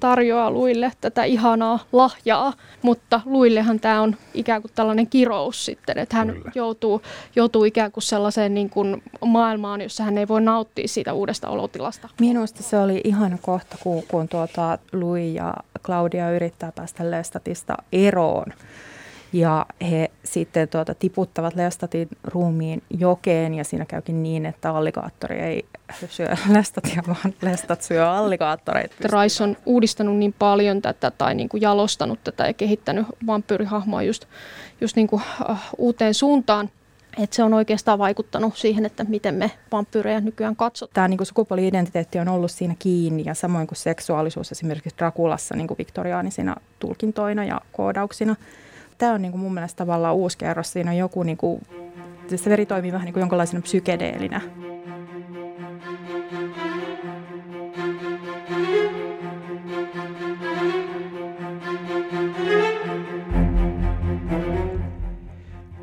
tarjoaa Luille tätä ihanaa lahjaa, mutta Luillehan tämä on ikään kuin tällainen kirous sitten, että hän joutuu, joutuu ikään kuin sellaiseen niin kuin maailmaan, jossa hän ei voi nauttia siitä uudesta olotilasta. Minusta se oli ihana kohta, kun, kun tuota Louis ja Claudia yrittää päästä Lestatista eroon. Ja he sitten tuota, tiputtavat Lestatin ruumiin jokeen ja siinä käykin niin, että alligaattori ei syö Lestatia, vaan Lestat syö alligaattoreita. Rice on uudistanut niin paljon tätä tai niin kuin jalostanut tätä ja kehittänyt vampyyrihahmoa just, just niin kuin, uh, uuteen suuntaan. Että se on oikeastaan vaikuttanut siihen, että miten me vampyyrejä nykyään katsotaan. Tämä niin sukupuoli-identiteetti on ollut siinä kiinni ja samoin kuin seksuaalisuus esimerkiksi Drakulassa niin kuin viktoriaanisina tulkintoina ja koodauksina – tämä on niin kuin mun mielestä tavallaan uusi kerros. Siinä on joku, niin kuin, se veri toimii vähän niin kuin jonkinlaisena psykedeelinä.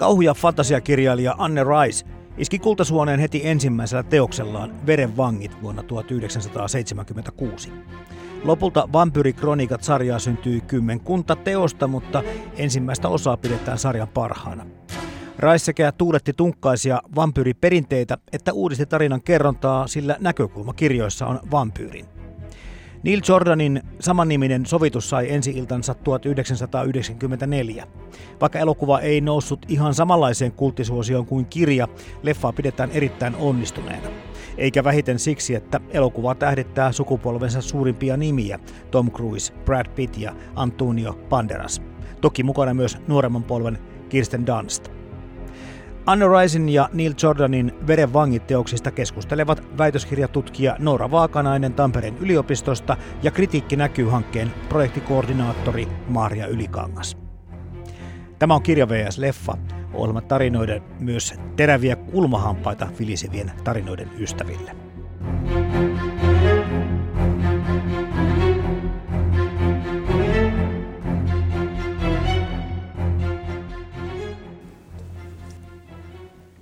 Kauhu- ja fantasiakirjailija Anne Rice iski kultasuoneen heti ensimmäisellä teoksellaan Veren vangit vuonna 1976. Lopulta Vampyrikronikat-sarjaa syntyy kymmenkunta teosta, mutta ensimmäistä osaa pidetään sarjan parhaana. Rais sekä tuuletti tunkkaisia vampyyriperinteitä että uudisti tarinan kerrontaa, sillä näkökulma kirjoissa on vampyyrin. Neil Jordanin samanniminen sovitus sai ensi-iltansa 1994. Vaikka elokuva ei noussut ihan samanlaiseen kulttisuosioon kuin kirja, leffaa pidetään erittäin onnistuneena eikä vähiten siksi, että elokuva tähdittää sukupolvensa suurimpia nimiä, Tom Cruise, Brad Pitt ja Antonio Banderas. Toki mukana myös nuoremman polven Kirsten Dunst. Anne Risin ja Neil Jordanin Veren vangit teoksista keskustelevat väitöskirjatutkija Noora Vaakanainen Tampereen yliopistosta ja Kritiikki näkyy hankkeen projektikoordinaattori Maria Ylikangas. Tämä on Kirja VS Leffa, ohjelma tarinoiden myös teräviä kulmahampaita filisevien tarinoiden ystäville.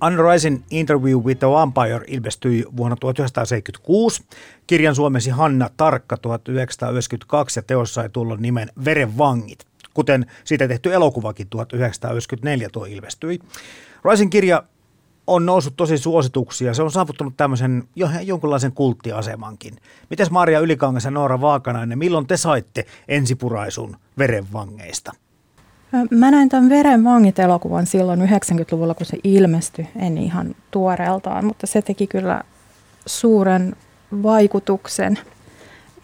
Anne Ricein Interview with the Vampire ilmestyi vuonna 1976. Kirjan suomesi Hanna Tarkka 1992 ja teossa ei tullut nimen Veren vangit kuten siitä tehty elokuvakin 1994 tuo ilmestyi. Ricein kirja on noussut tosi suosituksia. Se on saavuttanut tämmöisen jo, jonkunlaisen kulttiasemankin. Mites Maria Ylikangas ja Noora Vaakanainen, milloin te saitte ensipuraisun verenvangeista? Mä näin tämän Veren vangit-elokuvan silloin 90-luvulla, kun se ilmestyi, en ihan tuoreeltaan, mutta se teki kyllä suuren vaikutuksen –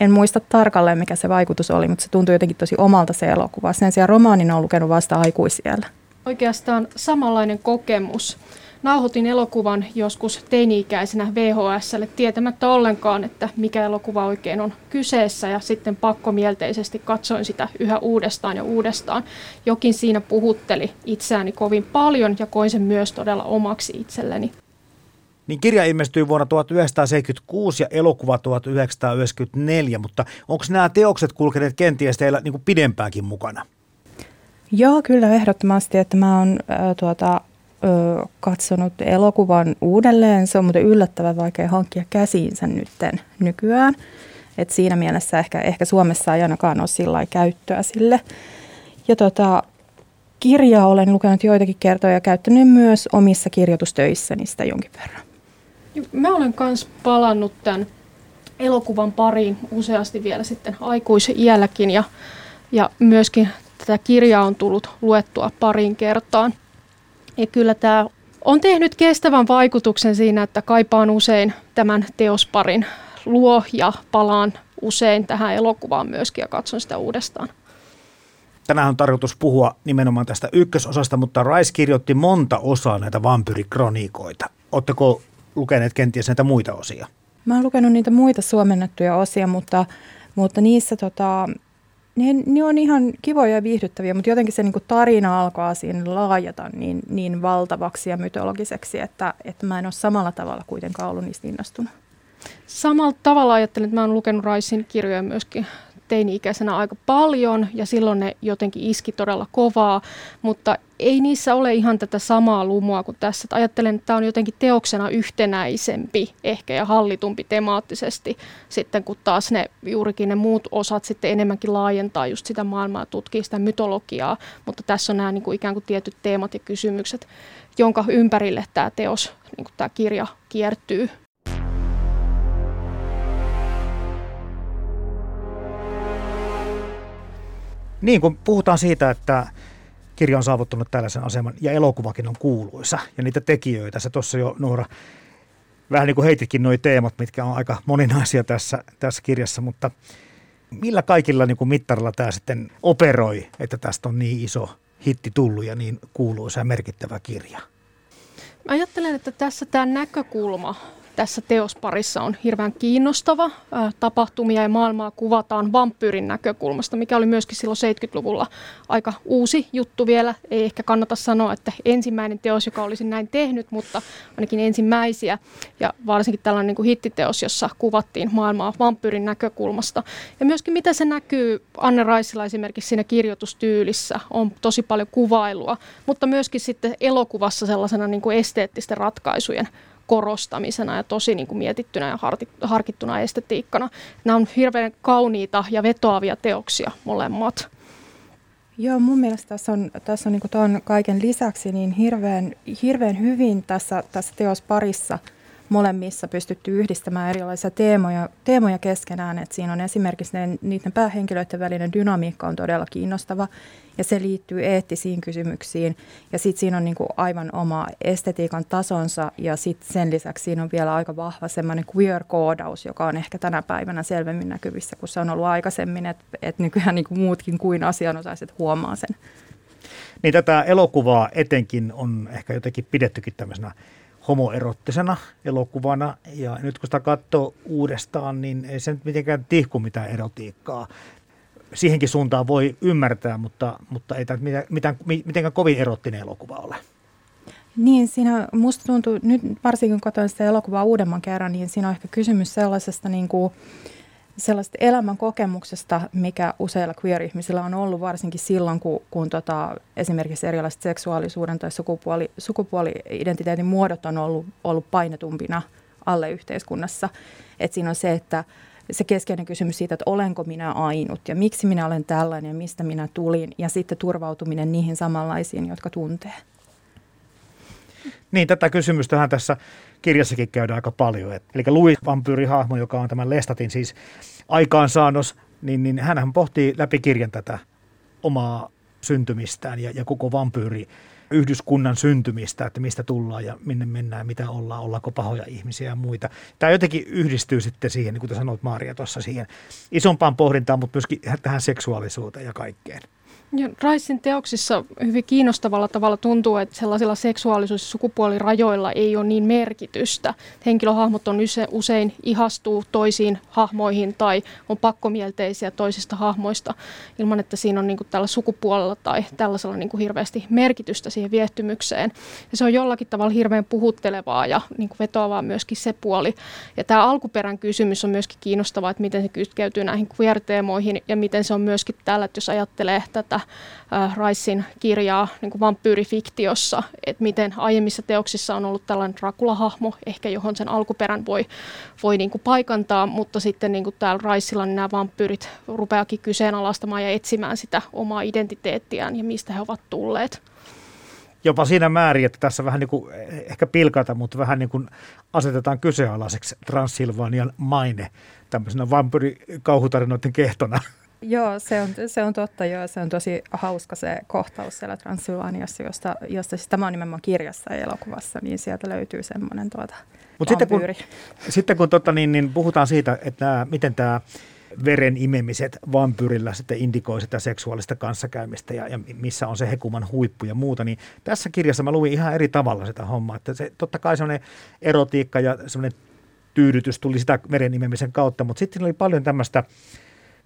en muista tarkalleen, mikä se vaikutus oli, mutta se tuntui jotenkin tosi omalta se elokuva. Sen sijaan romaanin on lukenut vasta aikuisiellä. Oikeastaan samanlainen kokemus. Nauhoitin elokuvan joskus teini-ikäisenä VHSlle tietämättä ollenkaan, että mikä elokuva oikein on kyseessä ja sitten pakkomielteisesti katsoin sitä yhä uudestaan ja uudestaan. Jokin siinä puhutteli itseäni kovin paljon ja koin sen myös todella omaksi itselleni. Niin kirja ilmestyi vuonna 1976 ja elokuva 1994, mutta onko nämä teokset kulkeneet kenties teillä niin kuin pidempäänkin mukana? Joo, kyllä ehdottomasti, että mä oon äh, tuota, ö, katsonut elokuvan uudelleen. Se on muuten yllättävän vaikea hankkia käsiinsä nytten nykyään. Et siinä mielessä ehkä, ehkä Suomessa ei ainakaan ole sillä käyttöä sille. Ja tota, kirjaa olen lukenut joitakin kertoja ja käyttänyt myös omissa kirjoitustöissäni sitä jonkin verran. Mä olen myös palannut tämän elokuvan pariin useasti vielä sitten aikuisiälläkin ja, ja myöskin tätä kirjaa on tullut luettua parin kertaan. Ja kyllä tämä on tehnyt kestävän vaikutuksen siinä, että kaipaan usein tämän teosparin luo ja palaan usein tähän elokuvaan myöskin ja katson sitä uudestaan. Tänään on tarkoitus puhua nimenomaan tästä ykkösosasta, mutta Rice kirjoitti monta osaa näitä vampyrikronikoita. Oletteko lukeneet kenties näitä muita osia? Mä oon lukenut niitä muita suomennettuja osia, mutta, mutta niissä tota, ne, ne on ihan kivoja ja viihdyttäviä, mutta jotenkin se niin kuin tarina alkaa siinä laajata niin, niin valtavaksi ja mytologiseksi, että, että mä en ole samalla tavalla kuitenkaan ollut niistä innostunut. Samalla tavalla ajattelen, että mä oon lukenut Raisin kirjoja myöskin teini-ikäisenä aika paljon ja silloin ne jotenkin iski todella kovaa, mutta ei niissä ole ihan tätä samaa lumua kuin tässä. Että ajattelen, että tämä on jotenkin teoksena yhtenäisempi ehkä ja hallitumpi temaattisesti sitten, kun taas ne juurikin ne muut osat sitten enemmänkin laajentaa just sitä maailmaa, tutkii sitä mytologiaa, mutta tässä on nämä niin kuin ikään kuin tietyt teemat ja kysymykset, jonka ympärille tämä teos, niin kuin tämä kirja kiertyy. Niin, kun puhutaan siitä, että kirja on saavuttanut tällaisen aseman ja elokuvakin on kuuluisa ja niitä tekijöitä. Se tuossa jo Noora vähän niin kuin heititkin nuo teemat, mitkä on aika moninaisia tässä, tässä kirjassa, mutta millä kaikilla niin kuin mittarilla tämä sitten operoi, että tästä on niin iso hitti tullut ja niin kuuluisa ja merkittävä kirja? Ajattelen, että tässä tämä näkökulma tässä teosparissa on hirveän kiinnostava. Tapahtumia ja maailmaa kuvataan vampyyrin näkökulmasta, mikä oli myöskin silloin 70-luvulla aika uusi juttu vielä. Ei ehkä kannata sanoa, että ensimmäinen teos, joka olisi näin tehnyt, mutta ainakin ensimmäisiä. Ja varsinkin tällainen niin kuin hittiteos, jossa kuvattiin maailmaa vampyyrin näkökulmasta. Ja myöskin mitä se näkyy Anne Raisilla esimerkiksi siinä kirjoitustyylissä, on tosi paljon kuvailua, mutta myöskin sitten elokuvassa sellaisena niin kuin esteettisten ratkaisujen korostamisena ja tosi niin kuin mietittynä ja harkittuna estetiikkana. Nämä on hirveän kauniita ja vetoavia teoksia molemmat. Joo, mun mielestä tässä on, tässä on niin kuin kaiken lisäksi niin hirveän, hirveän hyvin tässä, tässä teosparissa – molemmissa pystytty yhdistämään erilaisia teemoja, teemoja keskenään. Et siinä on esimerkiksi ne, niiden päähenkilöiden välinen dynamiikka on todella kiinnostava ja se liittyy eettisiin kysymyksiin. Ja sitten siinä on niinku aivan oma estetiikan tasonsa ja sitten sen lisäksi siinä on vielä aika vahva semmoinen queer-koodaus, joka on ehkä tänä päivänä selvemmin näkyvissä, kun se on ollut aikaisemmin, että et nykyään niinku muutkin kuin asianosaiset huomaa sen. Niin tätä elokuvaa etenkin on ehkä jotenkin pidettykin tämmöisenä homoerottisena elokuvana. Ja nyt kun sitä katsoo uudestaan, niin ei se nyt mitenkään tihku mitään erotiikkaa. Siihenkin suuntaan voi ymmärtää, mutta, mutta ei tämä mitään, mitään, mitenkään kovin erottinen elokuva ole. Niin, siinä musta tuntuu, nyt varsinkin kun katsoin sitä elokuvaa uudemman kerran, niin siinä on ehkä kysymys sellaisesta niin kuin, sellaista elämän kokemuksesta, mikä useilla queer-ihmisillä on ollut, varsinkin silloin, kun, kun tota, esimerkiksi erilaiset seksuaalisuuden tai sukupuoli, sukupuoli-identiteetin muodot on ollut, ollut painetumpina alle yhteiskunnassa. Et siinä on se, että se keskeinen kysymys siitä, että olenko minä ainut ja miksi minä olen tällainen ja mistä minä tulin ja sitten turvautuminen niihin samanlaisiin, jotka tuntee. Niin, tätä kysymystähän tässä kirjassakin käydään aika paljon. Et, eli Louis vampyyrihahmo, joka on tämän Lestatin siis aikaansaannos, niin, niin hän pohtii läpi kirjan tätä omaa syntymistään ja, ja koko vampyyri yhdyskunnan syntymistä, että mistä tullaan ja minne mennään, mitä ollaan, ollaanko pahoja ihmisiä ja muita. Tämä jotenkin yhdistyy sitten siihen, niin kuin sanoit Maaria tuossa, siihen isompaan pohdintaan, mutta myöskin tähän seksuaalisuuteen ja kaikkeen. Ja Raisin teoksissa hyvin kiinnostavalla tavalla tuntuu, että sellaisilla seksuaalisuus- ja sukupuolirajoilla ei ole niin merkitystä. Henkilöhahmot on usein ihastuu toisiin hahmoihin tai on pakkomielteisiä toisista hahmoista ilman, että siinä on niin kuin tällä sukupuolella tai tällaisella niin kuin hirveästi merkitystä siihen viehtymykseen. Ja se on jollakin tavalla hirveän puhuttelevaa ja niin kuin vetoavaa myöskin se puoli. Ja tämä alkuperän kysymys on myöskin kiinnostavaa, että miten se kytkeytyy näihin queer-teemoihin ja miten se on myöskin tällä, että jos ajattelee tätä äh, Ricein kirjaa niin kuin vampyyrifiktiossa, että miten aiemmissa teoksissa on ollut tällainen Dracula-hahmo, ehkä johon sen alkuperän voi, voi niin kuin paikantaa, mutta sitten niin kuin täällä Riceilla niin nämä vampyyrit rupeakin kyseenalaistamaan ja etsimään sitä omaa identiteettiään ja mistä he ovat tulleet jopa siinä määrin, että tässä vähän niin kuin, ehkä pilkata, mutta vähän niin kuin asetetaan kyseenalaiseksi Transsilvanian maine tämmöisenä vampyrikauhutarinoiden kehtona. Joo, se on, se on totta. Joo. Se on tosi hauska se kohtaus siellä Transylvaniassa, josta, josta siis tämä on nimenomaan kirjassa ja elokuvassa, niin sieltä löytyy semmoinen tuota Mut sitten kun, sitten kun tota, niin, niin puhutaan siitä, että nämä, miten tämä veren imemiset vampyrillä sitten indikoi sitä seksuaalista kanssakäymistä ja, ja missä on se hekuman huippu ja muuta, niin tässä kirjassa mä luin ihan eri tavalla sitä hommaa. Että se, totta kai semmoinen erotiikka ja semmoinen tyydytys tuli sitä veren imemisen kautta, mutta sitten oli paljon tämmöistä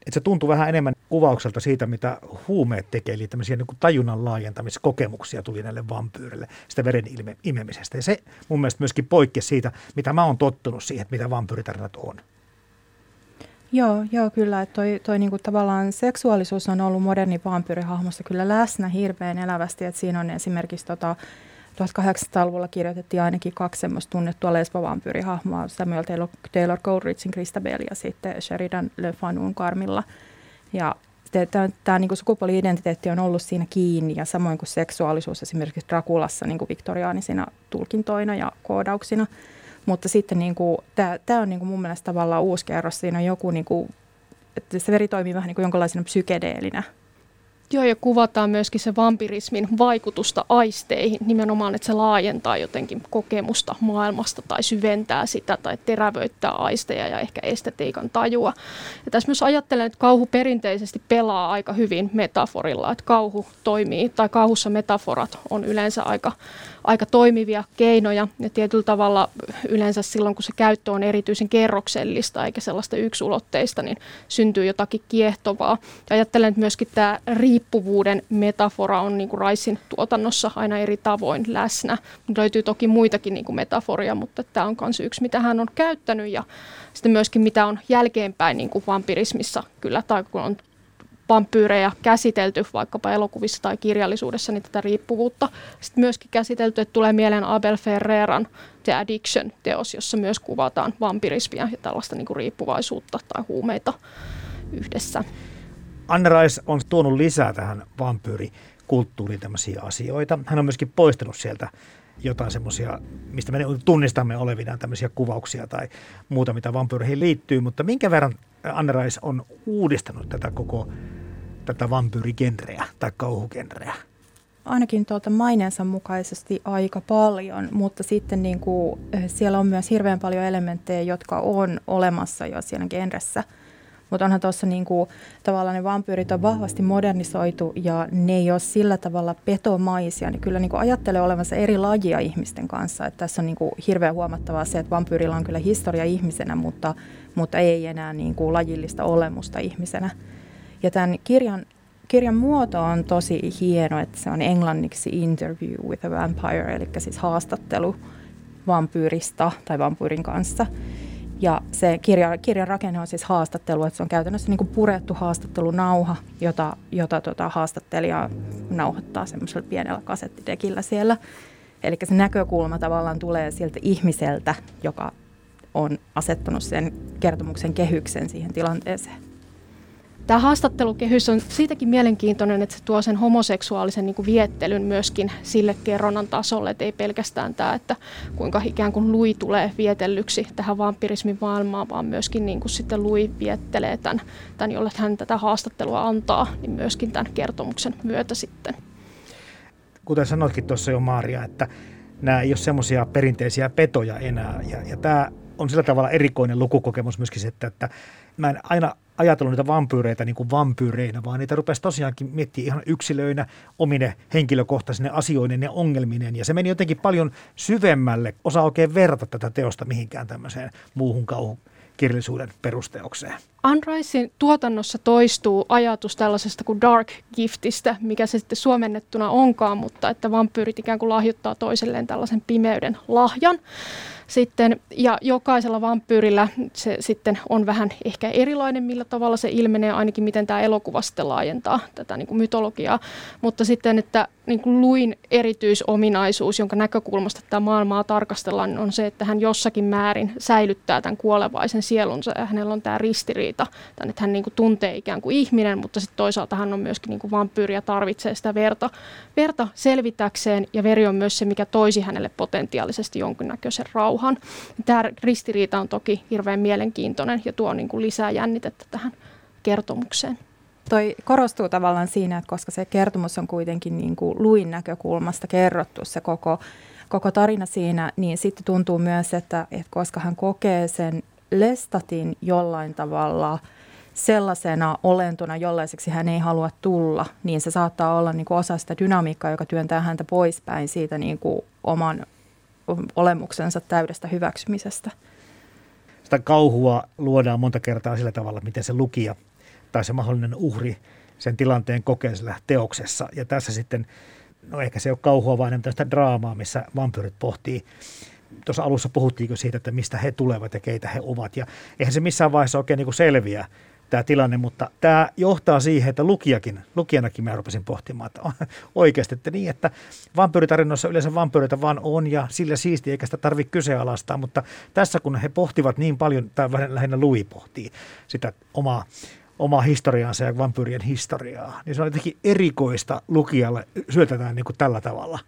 että se tuntui vähän enemmän kuvaukselta siitä, mitä huumeet tekee, eli tämmöisiä niin tajunnan laajentamiskokemuksia tuli näille vampyyrille sitä veren ilme, imemisestä. Ja se mun mielestä myöskin poikkesi siitä, mitä mä oon tottunut siihen, mitä vampyyritarinat on. Joo, joo kyllä. Toi, toi niinku tavallaan seksuaalisuus on ollut moderni vampyyrihahmossa kyllä läsnä hirveän elävästi. Että siinä on esimerkiksi tota, 1800-luvulla kirjoitettiin ainakin kaksi semmoista tunnettua lesbovampyyrihahmoa, Samuel Taylor, Taylor Coleridgein Christabel ja sitten Sheridan Le Fanun Carmilla. Ja tämä niin sukupuoli-identiteetti on ollut siinä kiinni ja samoin kuin seksuaalisuus esimerkiksi Drakulassa niin kuin viktoriaanisina tulkintoina ja koodauksina. Mutta sitten niin tämä on niin kuin mun mielestä tavallaan uusi kerros. Siinä on joku, niin kuin, että se veri toimii vähän niin kuin jonkinlaisena psykedeelinä Joo, ja kuvataan myöskin se vampirismin vaikutusta aisteihin, nimenomaan, että se laajentaa jotenkin kokemusta maailmasta tai syventää sitä tai terävöittää aisteja ja ehkä estetiikan tajua. Ja tässä myös ajattelen, että kauhu perinteisesti pelaa aika hyvin metaforilla, että kauhu toimii tai kauhussa metaforat on yleensä aika aika toimivia keinoja ja tietyllä tavalla yleensä silloin, kun se käyttö on erityisen kerroksellista eikä sellaista yksulotteista, niin syntyy jotakin kiehtovaa. Ja ajattelen, että myöskin tämä riippuvuuden metafora on niin kuin Raisin tuotannossa aina eri tavoin läsnä. Löytyy toki muitakin niin kuin metaforia, mutta tämä on myös yksi, mitä hän on käyttänyt ja sitten myöskin mitä on jälkeenpäin niin kuin vampirismissa kyllä, tai kun on vampyyrejä käsitelty vaikkapa elokuvissa tai kirjallisuudessa, niin tätä riippuvuutta. Sitten myöskin käsitelty, että tulee mieleen Abel Ferreran The Addiction-teos, jossa myös kuvataan vampyrismia ja tällaista niin kuin riippuvaisuutta tai huumeita yhdessä. Anne Rais on tuonut lisää tähän vampyyrikulttuuriin tämmöisiä asioita. Hän on myöskin poistanut sieltä jotain semmoisia, mistä me tunnistamme olevinaan tämmöisiä kuvauksia tai muuta, mitä vampyyreihin liittyy, mutta minkä verran Anne Rais on uudistanut tätä koko tätä vampyyrigenreä tai kauhugenreä? Ainakin tuota maineensa mukaisesti aika paljon, mutta sitten niin kuin, eh, siellä on myös hirveän paljon elementtejä, jotka on olemassa jo siinä genressä. Mutta onhan tuossa niin kuin, tavallaan ne vampyyrit on vahvasti modernisoitu ja ne ei ole sillä tavalla petomaisia. Niin kyllä niin kuin ajattelee olevansa eri lajia ihmisten kanssa. Että tässä on niin kuin hirveän huomattavaa se, että vampyyrillä on kyllä historia ihmisenä, mutta, mutta ei enää niin kuin lajillista olemusta ihmisenä. Ja tämän kirjan, kirjan muoto on tosi hieno, että se on englanniksi Interview with a Vampire, eli siis haastattelu vampyyristä tai vampyyrin kanssa. Ja se kirja, kirjan rakenne on siis haastattelu, että se on käytännössä niin kuin purettu haastattelunauha, jota, jota tota haastattelija nauhoittaa semmoisella pienellä kasettidekillä siellä. Eli se näkökulma tavallaan tulee sieltä ihmiseltä, joka on asettanut sen kertomuksen kehyksen siihen tilanteeseen. Tämä haastattelukehys on siitäkin mielenkiintoinen, että se tuo sen homoseksuaalisen niin kuin viettelyn myöskin sille kerronnan tasolle, että ei pelkästään tämä, että kuinka ikään kuin Lui tulee vietellyksi tähän vampyrismin maailmaan, vaan myöskin niin kuin sitten Lui viettelee tämän, tämän, jolle hän tätä haastattelua antaa, niin myöskin tämän kertomuksen myötä sitten. Kuten sanoitkin tuossa jo Maaria, että nämä ei ole semmoisia perinteisiä petoja enää, ja, ja tämä on sillä tavalla erikoinen lukukokemus myöskin se, että, että mä en aina ajatellut niitä vampyyreitä niin kuin vampyyreinä, vaan niitä rupesi tosiaankin miettimään ihan yksilöinä omine henkilökohtaisine asioineen ja ongelminen. Ja se meni jotenkin paljon syvemmälle. Osa oikein verrata tätä teosta mihinkään tämmöiseen muuhun kauhun kirjallisuuden perusteokseen. Unrisein tuotannossa toistuu ajatus tällaisesta kuin dark giftistä, mikä se sitten suomennettuna onkaan, mutta että vampyyrit ikään kuin lahjoittaa toiselleen tällaisen pimeyden lahjan. Sitten, ja jokaisella vampyyrillä se sitten on vähän ehkä erilainen, millä tavalla se ilmenee, ainakin miten tämä elokuva sitten laajentaa tätä niin kuin mytologiaa. Mutta sitten, että niin kuin luin erityisominaisuus, jonka näkökulmasta tämä maailmaa tarkastellaan, on se, että hän jossakin määrin säilyttää tämän kuolevaisen sielunsa ja hänellä on tämä ristiriita, tämän, että hän niin kuin tuntee ikään kuin ihminen, mutta sitten toisaalta hän on myöskin niin kuin vampyyri ja tarvitsee sitä verta, verta selvitäkseen. Ja veri on myös se, mikä toisi hänelle potentiaalisesti jonkinnäköisen rauhan. Tämä ristiriita on toki hirveän mielenkiintoinen ja tuo niin kuin lisää jännitettä tähän kertomukseen. Toi korostuu tavallaan siinä, että koska se kertomus on kuitenkin niin kuin luin näkökulmasta kerrottu se koko, koko tarina siinä, niin sitten tuntuu myös, että, että koska hän kokee sen Lestatin jollain tavalla sellaisena olentona, jollaiseksi hän ei halua tulla, niin se saattaa olla niin kuin osa sitä dynamiikkaa, joka työntää häntä poispäin siitä niin kuin oman olemuksensa täydestä hyväksymisestä. Sitä kauhua luodaan monta kertaa sillä tavalla, miten se lukija tai se mahdollinen uhri sen tilanteen kokee sillä teoksessa. Ja tässä sitten, no ehkä se ei ole kauhua, vaan enemmän tästä draamaa, missä vampyyrit pohtii tuossa alussa puhuttiinko siitä, että mistä he tulevat ja keitä he ovat. Ja eihän se missään vaiheessa oikein niin selviä tämä tilanne, mutta tämä johtaa siihen, että lukijakin, lukijanakin mä rupesin pohtimaan, että oikeasti, että niin, että vampyyritarinoissa yleensä vampyyreitä vaan on ja sillä siisti, eikä sitä tarvitse kyseenalaistaa, mutta tässä kun he pohtivat niin paljon, tai lähinnä Louis pohtii sitä omaa omaa historiaansa ja vampyyrien historiaa, niin se on jotenkin erikoista lukijalle syötetään niin kuin tällä tavalla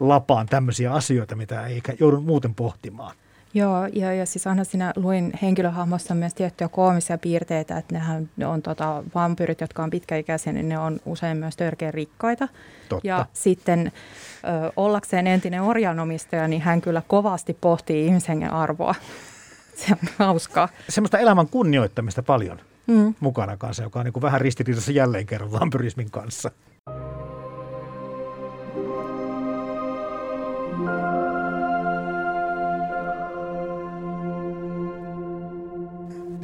lapaan tämmöisiä asioita, mitä ei joudu muuten pohtimaan. Joo, ja, ja siis aina siinä luin henkilöhahmossa myös tiettyjä koomisia piirteitä, että nehän on tota, vampyyrit, jotka on pitkäikäisiä, niin ne on usein myös törkeän rikkaita. Totta. Ja sitten ö, ollakseen entinen orjanomistaja, niin hän kyllä kovasti pohtii ihmishengen arvoa. Se on hauskaa. Semmoista elämän kunnioittamista paljon mm. mukana kanssa, joka on niin kuin vähän ristiriidassa jälleen kerran vampyrismin kanssa.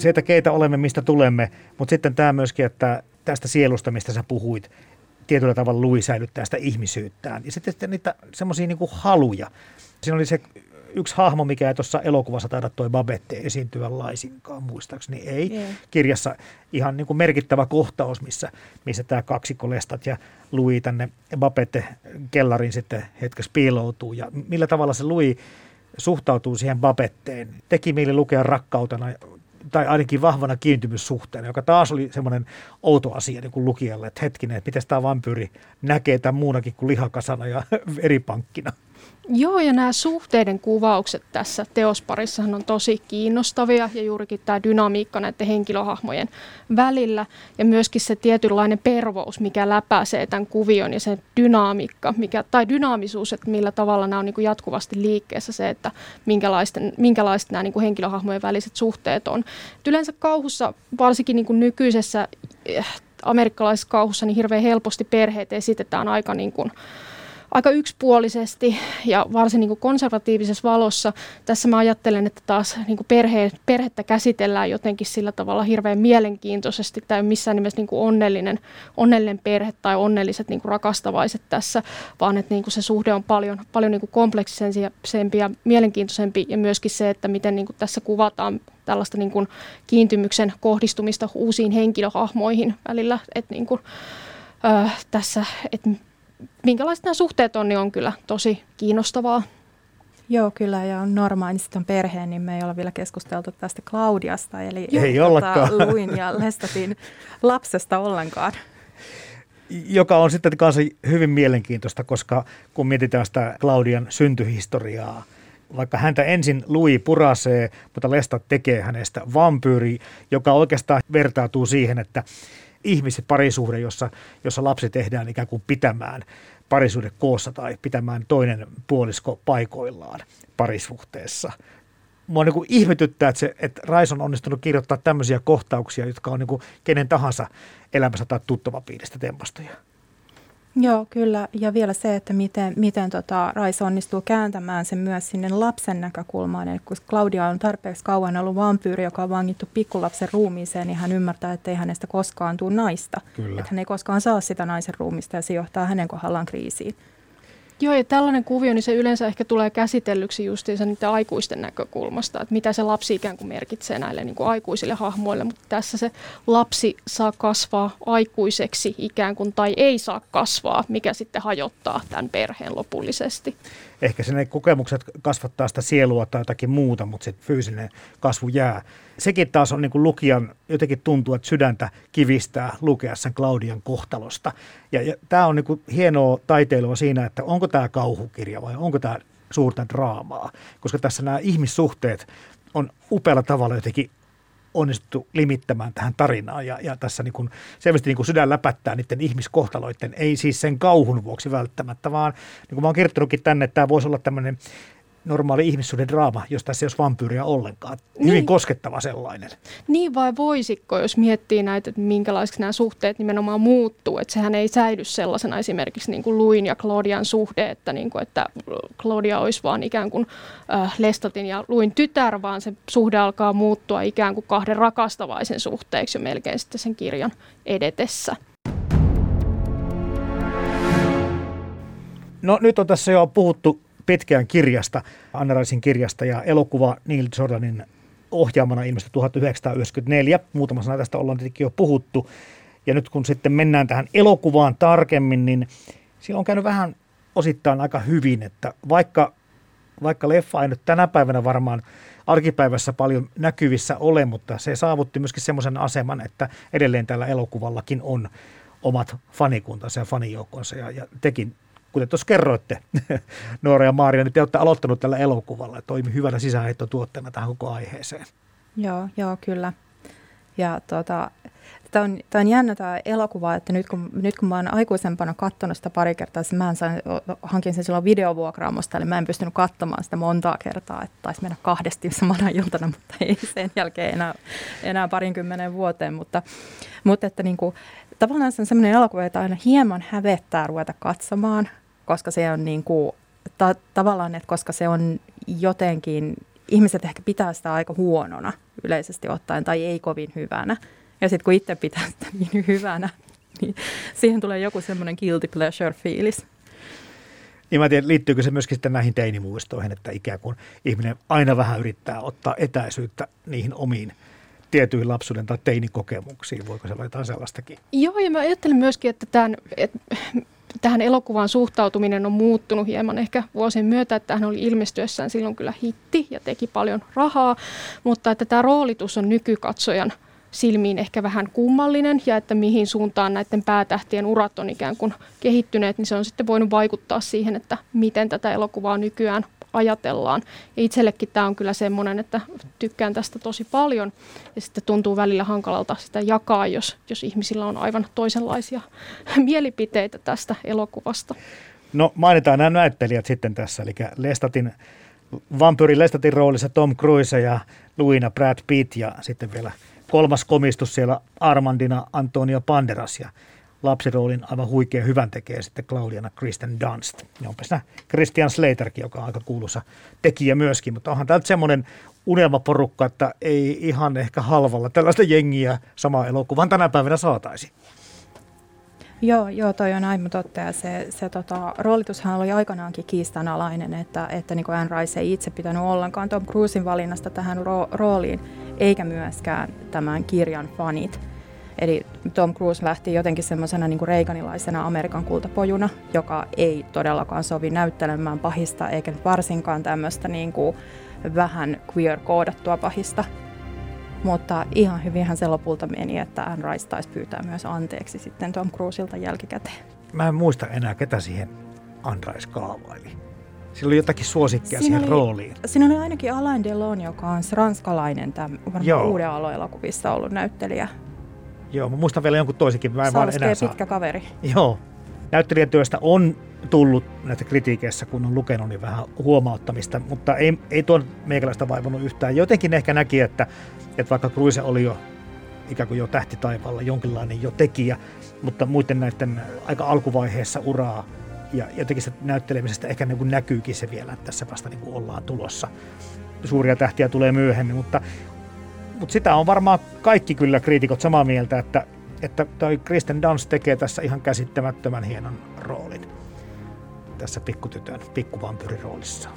Se, että keitä olemme, mistä tulemme, mutta sitten tämä myöskin, että tästä sielusta, mistä sä puhuit, tietyllä tavalla Louis säilyttää sitä ihmisyyttään. Ja sitten, sitten niitä semmoisia niin haluja. Siinä oli se yksi hahmo, mikä ei tuossa elokuvassa taida toi Babette esiintyä laisinkaan, muistaakseni ei. Yeah. Kirjassa ihan niin kuin merkittävä kohtaus, missä, missä tämä kaksikko Lestat ja Louis tänne Babette kellarin sitten hetkessä piiloutuu. Ja millä tavalla se Louis suhtautuu siihen Babetteen. Teki mieli lukea rakkautena tai ainakin vahvana kiintymyssuhteena, joka taas oli semmoinen outo asia niin kuin lukijalle, että hetkinen, että miten tämä vampyyri näkee tämän muunakin kuin lihakasana ja veripankkina. Joo, ja nämä suhteiden kuvaukset tässä teosparissahan on tosi kiinnostavia ja juurikin tämä dynamiikka näiden henkilöhahmojen välillä ja myöskin se tietynlainen pervous, mikä läpäisee tämän kuvion ja se dynamiikka, mikä, tai dynaamisuus, että millä tavalla nämä on niin kuin jatkuvasti liikkeessä se, että minkälaiset nämä niin kuin henkilöhahmojen väliset suhteet on. Et yleensä kauhussa, varsinkin niin kuin nykyisessä eh, amerikkalaisessa kauhussa, niin hirveän helposti perheet esitetään aika niin kuin, aika yksipuolisesti ja varsin niin kuin konservatiivisessa valossa. Tässä mä ajattelen, että taas niin perhe, perhettä käsitellään jotenkin sillä tavalla hirveän mielenkiintoisesti tai missään nimessä niin kuin onnellinen, onnellinen perhe tai onnelliset niin kuin rakastavaiset tässä, vaan että niin kuin se suhde on paljon, paljon niin kompleksisempi ja mielenkiintoisempi ja myöskin se, että miten niin kuin tässä kuvataan tällaista niin kuin kiintymyksen kohdistumista uusiin henkilöhahmoihin välillä, että niin kuin, äh, tässä, että minkälaiset nämä suhteet on, niin on kyllä tosi kiinnostavaa. Joo, kyllä. Ja on normaali on perheen, niin me ei ole vielä keskusteltu tästä Claudiasta, eli ei tota, Luin ja Lestatin lapsesta ollenkaan. Joka on sitten kanssa hyvin mielenkiintoista, koska kun mietitään sitä Claudian syntyhistoriaa, vaikka häntä ensin Louis purasee, mutta Lestat tekee hänestä vampyyri, joka oikeastaan vertautuu siihen, että ihmisen parisuhde, jossa, jossa lapsi tehdään ikään kuin pitämään parisuhde koossa tai pitämään toinen puolisko paikoillaan parisuhteessa. Mua niin ihmetyttää, että, se, että Rais on onnistunut kirjoittaa tämmöisiä kohtauksia, jotka on niin kenen tahansa elämässä tai tuttavapiiristä tempastoja. Joo, kyllä. Ja vielä se, että miten, miten tota, Rais onnistuu kääntämään sen myös sinne lapsen näkökulmaan. Eli kun Claudia on tarpeeksi kauan ollut vampyyri, joka on vangittu pikkulapsen ruumiiseen, niin hän ymmärtää, että ei hänestä koskaan tule naista. Kyllä. Että hän ei koskaan saa sitä naisen ruumista ja se johtaa hänen kohdallaan kriisiin. Joo, ja tällainen kuvio, niin se yleensä ehkä tulee käsitellyksi justiinsa niiden aikuisten näkökulmasta, että mitä se lapsi ikään kuin merkitsee näille niin kuin aikuisille hahmoille, mutta tässä se lapsi saa kasvaa aikuiseksi ikään kuin tai ei saa kasvaa, mikä sitten hajottaa tämän perheen lopullisesti ehkä ne kokemukset kasvattaa sitä sielua tai jotakin muuta, mutta se fyysinen kasvu jää. Sekin taas on niin kuin lukijan, jotenkin tuntuu, että sydäntä kivistää lukea sen Claudian kohtalosta. Ja, ja tämä on niin kuin hienoa taiteilua siinä, että onko tämä kauhukirja vai onko tämä suurta draamaa, koska tässä nämä ihmissuhteet on upealla tavalla jotenkin onnistuttu limittämään tähän tarinaan. Ja, ja tässä niin kuin selvästi niin kuin sydän läpättää niiden ihmiskohtaloiden, ei siis sen kauhun vuoksi välttämättä, vaan niin kuin mä oon kirjoittanutkin tänne, että tämä voisi olla tämmöinen normaali ihmissuuden draama, jos tässä ei olisi vampyyriä ollenkaan. Hyvin niin. koskettava sellainen. Niin vai voisiko, jos miettii näitä, että minkälaisiksi nämä suhteet nimenomaan muuttuu, että sehän ei säily sellaisena esimerkiksi niin kuin Luin ja Claudian suhde, että, niin kuin, että Claudia olisi vaan ikään kuin äh, Lestatin ja Luin tytär, vaan se suhde alkaa muuttua ikään kuin kahden rakastavaisen suhteeksi jo melkein sitten sen kirjan edetessä. No nyt on tässä jo puhuttu pitkään kirjasta, Anna kirjasta ja elokuva Neil Jordanin ohjaamana ilmestyi 1994. Muutama sana tästä ollaan tietenkin jo puhuttu. Ja nyt kun sitten mennään tähän elokuvaan tarkemmin, niin siinä on käynyt vähän osittain aika hyvin, että vaikka, vaikka leffa ei nyt tänä päivänä varmaan arkipäivässä paljon näkyvissä ole, mutta se saavutti myöskin semmoisen aseman, että edelleen tällä elokuvallakin on omat fanikuntansa ja fanijoukkonsa ja, ja tekin kuten tuossa kerroitte, Noora ja Maaria, niin te olette aloittanut tällä elokuvalla ja toimi hyvänä sisäänheittotuotteena tähän koko aiheeseen. Joo, joo, kyllä. Ja tota, Tämä on, tämä on jännä tämä elokuva, että nyt kun, nyt kun mä oon aikuisempana katsonut sitä pari kertaa, siis mä en sain, hankin sen silloin videovuokraamosta, eli mä en pystynyt katsomaan sitä montaa kertaa, että taisi mennä kahdesti samana iltana, mutta ei sen jälkeen enää, enää parinkymmenen vuoteen, mutta, mutta että niin kuin, tavallaan se on sellainen elokuva, jota aina hieman hävettää ruveta katsomaan, koska se on niin kuin, ta- tavallaan, että koska se on jotenkin, ihmiset ehkä pitää sitä aika huonona yleisesti ottaen tai ei kovin hyvänä. Ja sitten kun itse pitää sitä niin hyvänä, niin siihen tulee joku semmoinen guilty pleasure-fiilis. Niin mä tiedän, liittyykö se myöskin sitten näihin teinimuistoihin, että ikään kuin ihminen aina vähän yrittää ottaa etäisyyttä niihin omiin tiettyihin lapsuuden tai teinikokemuksiin. Voiko se olla jotain sellaistakin? Joo, ja mä ajattelen myöskin, että tämän, että tähän elokuvaan suhtautuminen on muuttunut hieman ehkä vuosien myötä, että hän oli ilmestyessään silloin kyllä hitti ja teki paljon rahaa, mutta että tämä roolitus on nykykatsojan silmiin ehkä vähän kummallinen ja että mihin suuntaan näiden päätähtien urat on ikään kuin kehittyneet, niin se on sitten voinut vaikuttaa siihen, että miten tätä elokuvaa nykyään ajatellaan. Ja itsellekin tämä on kyllä semmoinen, että tykkään tästä tosi paljon ja sitten tuntuu välillä hankalalta sitä jakaa, jos, jos ihmisillä on aivan toisenlaisia mielipiteitä tästä elokuvasta. No mainitaan nämä näyttelijät sitten tässä, eli Lestatin, vampyyri Lestatin roolissa Tom Cruise ja Luina Brad Pitt ja sitten vielä kolmas komistus siellä Armandina Antonio Panderas ja lapsiroolin aivan huikea hyvän tekee sitten Claudiana Kristen Dunst. Ja onpa siinä Christian Slaterkin, joka on aika kuuluisa tekijä myöskin, mutta onhan täältä semmoinen unelmaporukka, että ei ihan ehkä halvalla tällaista jengiä sama elokuvan tänä päivänä saataisi. Joo, joo, toi on aivan totta. Ja se, se tota, roolitushan oli aikanaankin kiistanalainen, että, että niin Anne Rice ei itse pitänyt ollenkaan Tom Cruisin valinnasta tähän ro- rooliin, eikä myöskään tämän kirjan fanit. Eli Tom Cruise lähti jotenkin semmoisena niin reikanilaisena Amerikan kultapojuna, joka ei todellakaan sovi näyttelemään pahista, eikä varsinkaan tämmöistä niin kuin vähän queer-koodattua pahista. Mutta ihan hyvinhän se lopulta meni, että Anne Rice taisi pyytää myös anteeksi sitten Tom Cruisilta jälkikäteen. Mä en muista enää, ketä siihen Anne Rice kaavaili. Sillä oli jotakin suosikkia siinä siihen oli, rooliin. Siinä oli ainakin Alain Delon, joka on ranskalainen, tämä varmaan uuden aloelokuvissa ollut näyttelijä. Joo, mä muistan vielä jonkun toisenkin. Mä en vaan enää saa. pitkä kaveri. Joo. Näyttelijätyöstä on tullut näitä kritiikeissä, kun on lukenut, niin vähän huomauttamista, mutta ei, ei tuon meikäläistä vaivannut yhtään. Jotenkin ehkä näki, että, että vaikka Cruise oli jo ikään kuin jo tähti taivaalla jonkinlainen jo tekijä, mutta muiden näiden aika alkuvaiheessa uraa ja jotenkin se näyttelemisestä ehkä niin kuin näkyykin se vielä, että tässä vasta niin kuin ollaan tulossa. Suuria tähtiä tulee myöhemmin, mutta mutta sitä on varmaan kaikki kyllä kriitikot samaa mieltä, että, että toi Kristen Dunst tekee tässä ihan käsittämättömän hienon roolin tässä pikkutytön pikkuvampyriroolissa.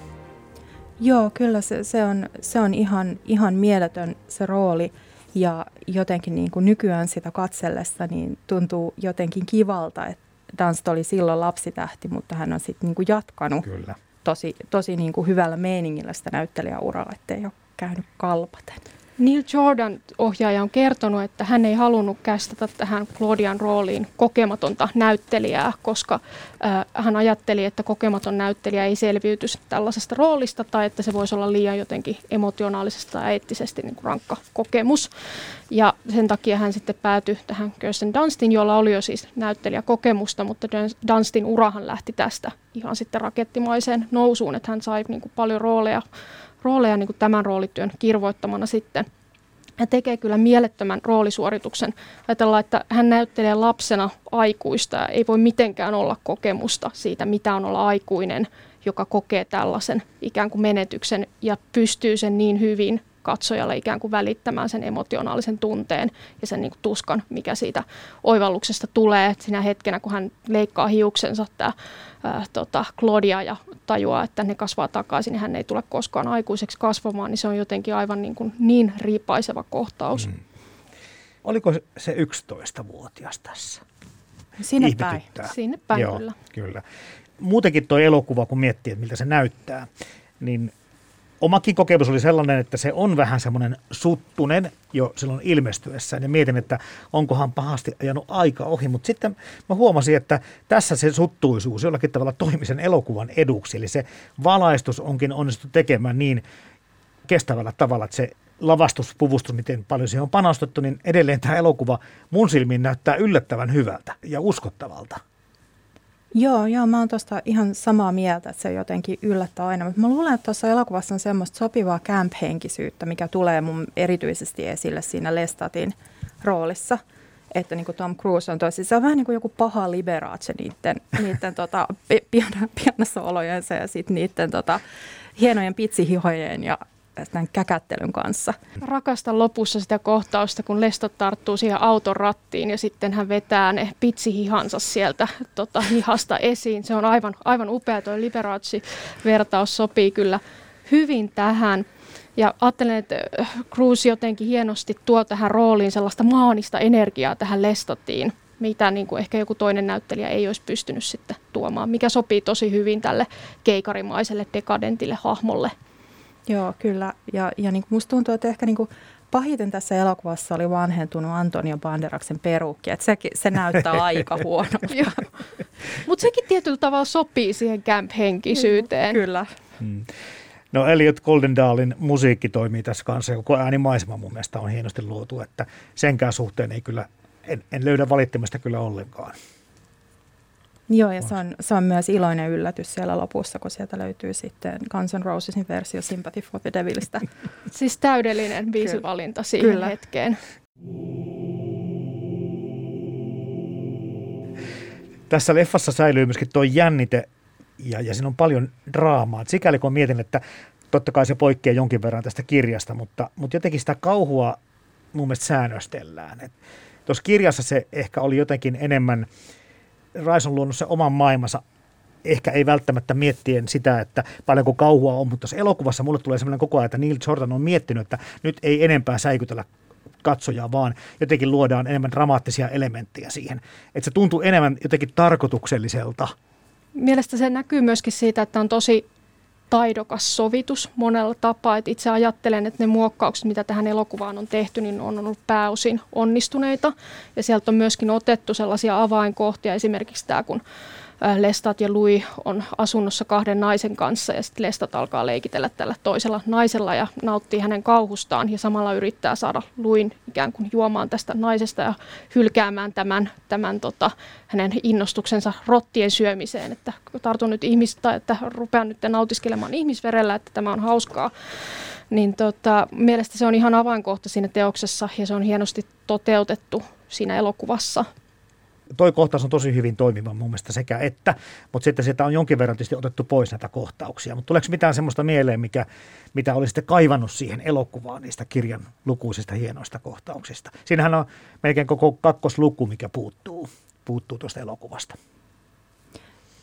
Joo, kyllä se, se, on, se on ihan, ihan mieletön se rooli ja jotenkin niin kuin nykyään sitä katsellessa niin tuntuu jotenkin kivalta, että Dunst oli silloin lapsitähti, mutta hän on sitten niin kuin jatkanut Kyllä. tosi, tosi niin kuin hyvällä meiningillä sitä näyttelijäuraa, ettei ole käynyt kalpaten. Neil Jordan, ohjaaja, on kertonut, että hän ei halunnut kästetä tähän Claudian rooliin kokematonta näyttelijää, koska äh, hän ajatteli, että kokematon näyttelijä ei selviyty tällaisesta roolista tai että se voisi olla liian jotenkin emotionaalisesti tai eettisesti niin kuin rankka kokemus. Ja sen takia hän sitten päätyi tähän Kirsten Dunstin, jolla oli jo siis näyttelijäkokemusta, mutta Dunstin urahan lähti tästä ihan sitten rakettimaiseen nousuun, että hän sai niin kuin paljon rooleja rooleja niin kuin tämän roolityön kirvoittamana sitten. Hän tekee kyllä mielettömän roolisuorituksen. Ajatellaan, että hän näyttelee lapsena aikuista ja ei voi mitenkään olla kokemusta siitä, mitä on olla aikuinen, joka kokee tällaisen ikään kuin menetyksen ja pystyy sen niin hyvin katsojalle ikään kuin välittämään sen emotionaalisen tunteen ja sen niin kuin tuskan, mikä siitä oivalluksesta tulee. Siinä hetkenä, kun hän leikkaa hiuksensa, tämä ää, tota, Claudia ja tajuaa, että ne kasvaa takaisin, niin hän ei tule koskaan aikuiseksi kasvamaan, niin se on jotenkin aivan niin, kuin niin riipaiseva kohtaus. Mm. Oliko se 11-vuotias tässä? Sinne päin. Sinne päin, Joo, kyllä. kyllä. Muutenkin tuo elokuva, kun miettii, että miltä se näyttää, niin omakin kokemus oli sellainen, että se on vähän semmoinen suttunen jo silloin ilmestyessään. Ja mietin, että onkohan pahasti ajanut aika ohi. Mutta sitten mä huomasin, että tässä se suttuisuus jollakin tavalla toimi sen elokuvan eduksi. Eli se valaistus onkin onnistuttu tekemään niin kestävällä tavalla, että se lavastus, puvustus, miten paljon siihen on panostettu, niin edelleen tämä elokuva mun silmiin näyttää yllättävän hyvältä ja uskottavalta. Joo, joo, mä oon tuosta ihan samaa mieltä, että se jotenkin yllättää aina. Mutta mä luulen, että tuossa elokuvassa on semmoista sopivaa camp-henkisyyttä, mikä tulee mun erityisesti esille siinä Lestatin roolissa. Että niin kuin Tom Cruise on tosi, se on vähän niin kuin joku paha Liberace niiden, niiden tota, pian, olojensa ja sitten niiden tota, hienojen pitsihihojen ja tämän käkättelyn kanssa. Rakastan lopussa sitä kohtausta, kun Lestot tarttuu siihen auton rattiin ja sitten hän vetää ne pitsihihansa sieltä tota, hihasta esiin. Se on aivan, aivan upea, tuo Liberace-vertaus sopii kyllä hyvin tähän. Ja ajattelen, että äh, Cruise jotenkin hienosti tuo tähän rooliin sellaista maanista energiaa tähän Lestottiin, mitä niin kuin ehkä joku toinen näyttelijä ei olisi pystynyt sitten tuomaan, mikä sopii tosi hyvin tälle keikarimaiselle dekadentille hahmolle. Joo, kyllä. Ja, ja niin kuin musta tuntuu, että ehkä niin kuin pahiten tässä elokuvassa oli vanhentunut Antonio Banderaksen perukki, että se, se näyttää aika huonolta. Mutta sekin tietyllä tavalla sopii siihen camp-henkisyyteen. Kyllä. Hmm. No Elliot Goldendalin musiikki toimii tässä kanssa, koko äänimaisema mun mielestä on hienosti luotu, että senkään suhteen ei kyllä, en, en löydä valittamista kyllä ollenkaan. Joo, ja se on, se on myös iloinen yllätys siellä lopussa, kun sieltä löytyy sitten Guns N' Rosesin versio Sympathy for the Devilistä. siis täydellinen biisivalinta siihen Kyllä. hetkeen. Tässä leffassa säilyy myöskin tuo jännite ja, ja siinä on paljon draamaa. Sikäli kun mietin, että totta kai se poikkeaa jonkin verran tästä kirjasta, mutta, mutta jotenkin sitä kauhua mun mielestä säännöstellään. Tuossa kirjassa se ehkä oli jotenkin enemmän – Rais on luonut se oman maailmansa ehkä ei välttämättä miettien sitä, että paljonko kauhua on, mutta tässä elokuvassa mulle tulee sellainen koko ajan, että Neil Jordan on miettinyt, että nyt ei enempää säikytellä katsojaa, vaan jotenkin luodaan enemmän dramaattisia elementtejä siihen. Että se tuntuu enemmän jotenkin tarkoitukselliselta. Mielestäni se näkyy myöskin siitä, että on tosi taidokas sovitus monella tapaa. Et itse ajattelen, että ne muokkaukset, mitä tähän elokuvaan on tehty, niin on ollut pääosin onnistuneita. Ja sieltä on myöskin otettu sellaisia avainkohtia, esimerkiksi tämä, kun Lestat ja Lui on asunnossa kahden naisen kanssa ja sitten Lestat alkaa leikitellä tällä toisella naisella ja nauttii hänen kauhustaan ja samalla yrittää saada Luin ikään kuin juomaan tästä naisesta ja hylkäämään tämän, tämän tota, hänen innostuksensa rottien syömiseen, että tartun nyt ihmistä, että rupean nyt nautiskelemaan ihmisverellä, että tämä on hauskaa. Niin tota, mielestäni se on ihan avainkohta siinä teoksessa ja se on hienosti toteutettu siinä elokuvassa toi kohtaus on tosi hyvin toimiva mun mielestä sekä että, mutta sitten sieltä on jonkin verran tietysti otettu pois näitä kohtauksia. Mutta tuleeko mitään semmoista mieleen, mikä, mitä olisitte kaivannut siihen elokuvaan niistä kirjan lukuisista hienoista kohtauksista? Siinähän on melkein koko kakkosluku, mikä puuttuu, puuttuu tuosta elokuvasta.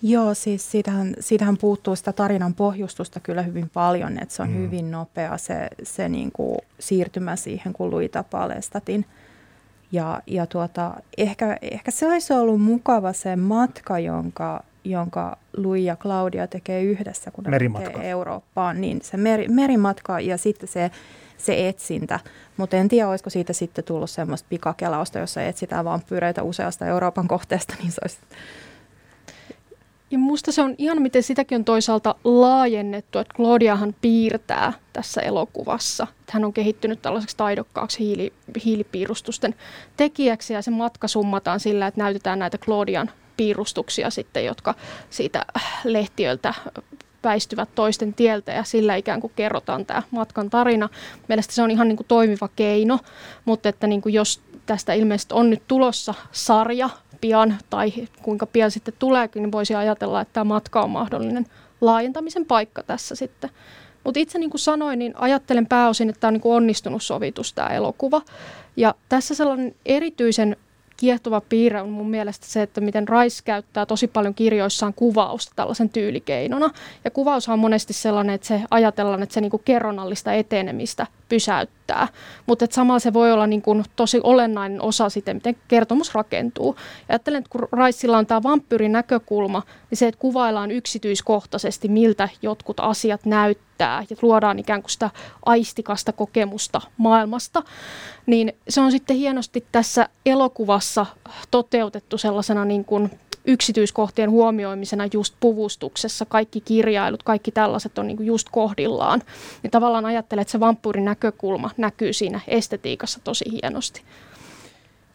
Joo, siis siitähän, siitähän puuttuu sitä tarinan pohjustusta kyllä hyvin paljon, että se on mm. hyvin nopea se, se niin kuin siirtymä siihen, kun Luita Palestatin – ja, ja tuota, ehkä, ehkä se olisi ollut mukava se matka, jonka, jonka Lui ja Claudia tekee yhdessä, kun ne Merimatka. Eurooppaan. Niin se meri, merimatka ja sitten se, se etsintä. Mutta en tiedä, olisiko siitä sitten tullut semmoista pikakelausta, jossa etsitään vampyyreitä useasta Euroopan kohteesta, niin se olisi ja musta se on ihan miten sitäkin on toisaalta laajennettu, että Claudiahan piirtää tässä elokuvassa. Hän on kehittynyt tällaiseksi taidokkaaksi hiili, hiilipiirustusten tekijäksi ja se matka summataan sillä, että näytetään näitä Claudian piirustuksia sitten, jotka siitä lehtiöltä väistyvät toisten tieltä ja sillä ikään kuin kerrotaan tämä matkan tarina. Mielestäni se on ihan niin kuin toimiva keino, mutta että niin kuin jos tästä ilmeisesti on nyt tulossa sarja pian tai kuinka pian sitten tuleekin, niin voisi ajatella, että tämä matka on mahdollinen laajentamisen paikka tässä sitten. Mutta itse niin kuin sanoin, niin ajattelen pääosin, että tämä on niin kuin onnistunut sovitus tämä elokuva. Ja tässä sellainen erityisen kiehtova piirre on mun mielestä se, että miten Rice käyttää tosi paljon kirjoissaan kuvausta tällaisen tyylikeinona. Ja kuvaus on monesti sellainen, että se ajatellaan, että se niin kuin kerronnallista etenemistä pysäyttää. Mutta samalla se voi olla niin kuin tosi olennainen osa sitten, miten kertomus rakentuu. Ja ajattelen, että kun Raissilla on tämä vampyyrin näkökulma, niin se, että kuvaillaan yksityiskohtaisesti, miltä jotkut asiat näyttää ja luodaan ikään kuin sitä aistikasta kokemusta maailmasta, niin se on sitten hienosti tässä elokuvassa toteutettu sellaisena niin kuin yksityiskohtien huomioimisena just puvustuksessa, kaikki kirjailut, kaikki tällaiset on niin just kohdillaan. Niin tavallaan ajattelen, että se vampyyrin näkökulma näkyy siinä estetiikassa tosi hienosti.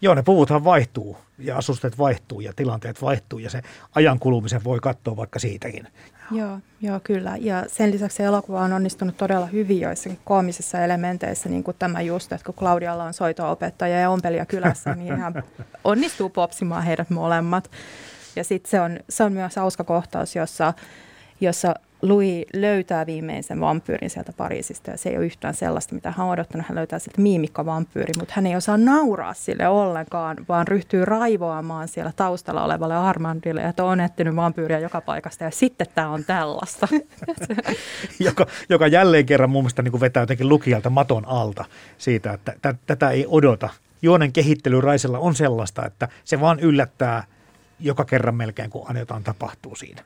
Joo, ne puvuthan vaihtuu ja asusteet vaihtuu ja tilanteet vaihtuu ja se ajan kulumisen voi katsoa vaikka siitäkin. Joo, joo, kyllä. Ja sen lisäksi elokuva on onnistunut todella hyvin joissakin koomisissa elementeissä, niin kuin tämä just, että kun Claudialla on soito-opettaja ja ompelija kylässä, niin ihan onnistuu popsimaan heidät molemmat. Ja sitten se on, se on myös hauska kohtaus, jossa, jossa Louis löytää viimein sen vampyyrin sieltä Pariisista ja se ei ole yhtään sellaista, mitä hän on odottanut. Hän löytää sitten miimikka-vampyyri, mutta hän ei osaa nauraa sille ollenkaan, vaan ryhtyy raivoamaan siellä taustalla olevalle Armandille, että on etsinyt vampyyriä joka paikasta ja sitten tämä on tällaista. joka, joka jälleen kerran mun mielestä niin vetää jotenkin lukijalta maton alta siitä, että t- tätä ei odota. Juonen kehittely Raisella on sellaista, että se vaan yllättää – joka kerran melkein, kun jotain tapahtuu siinä.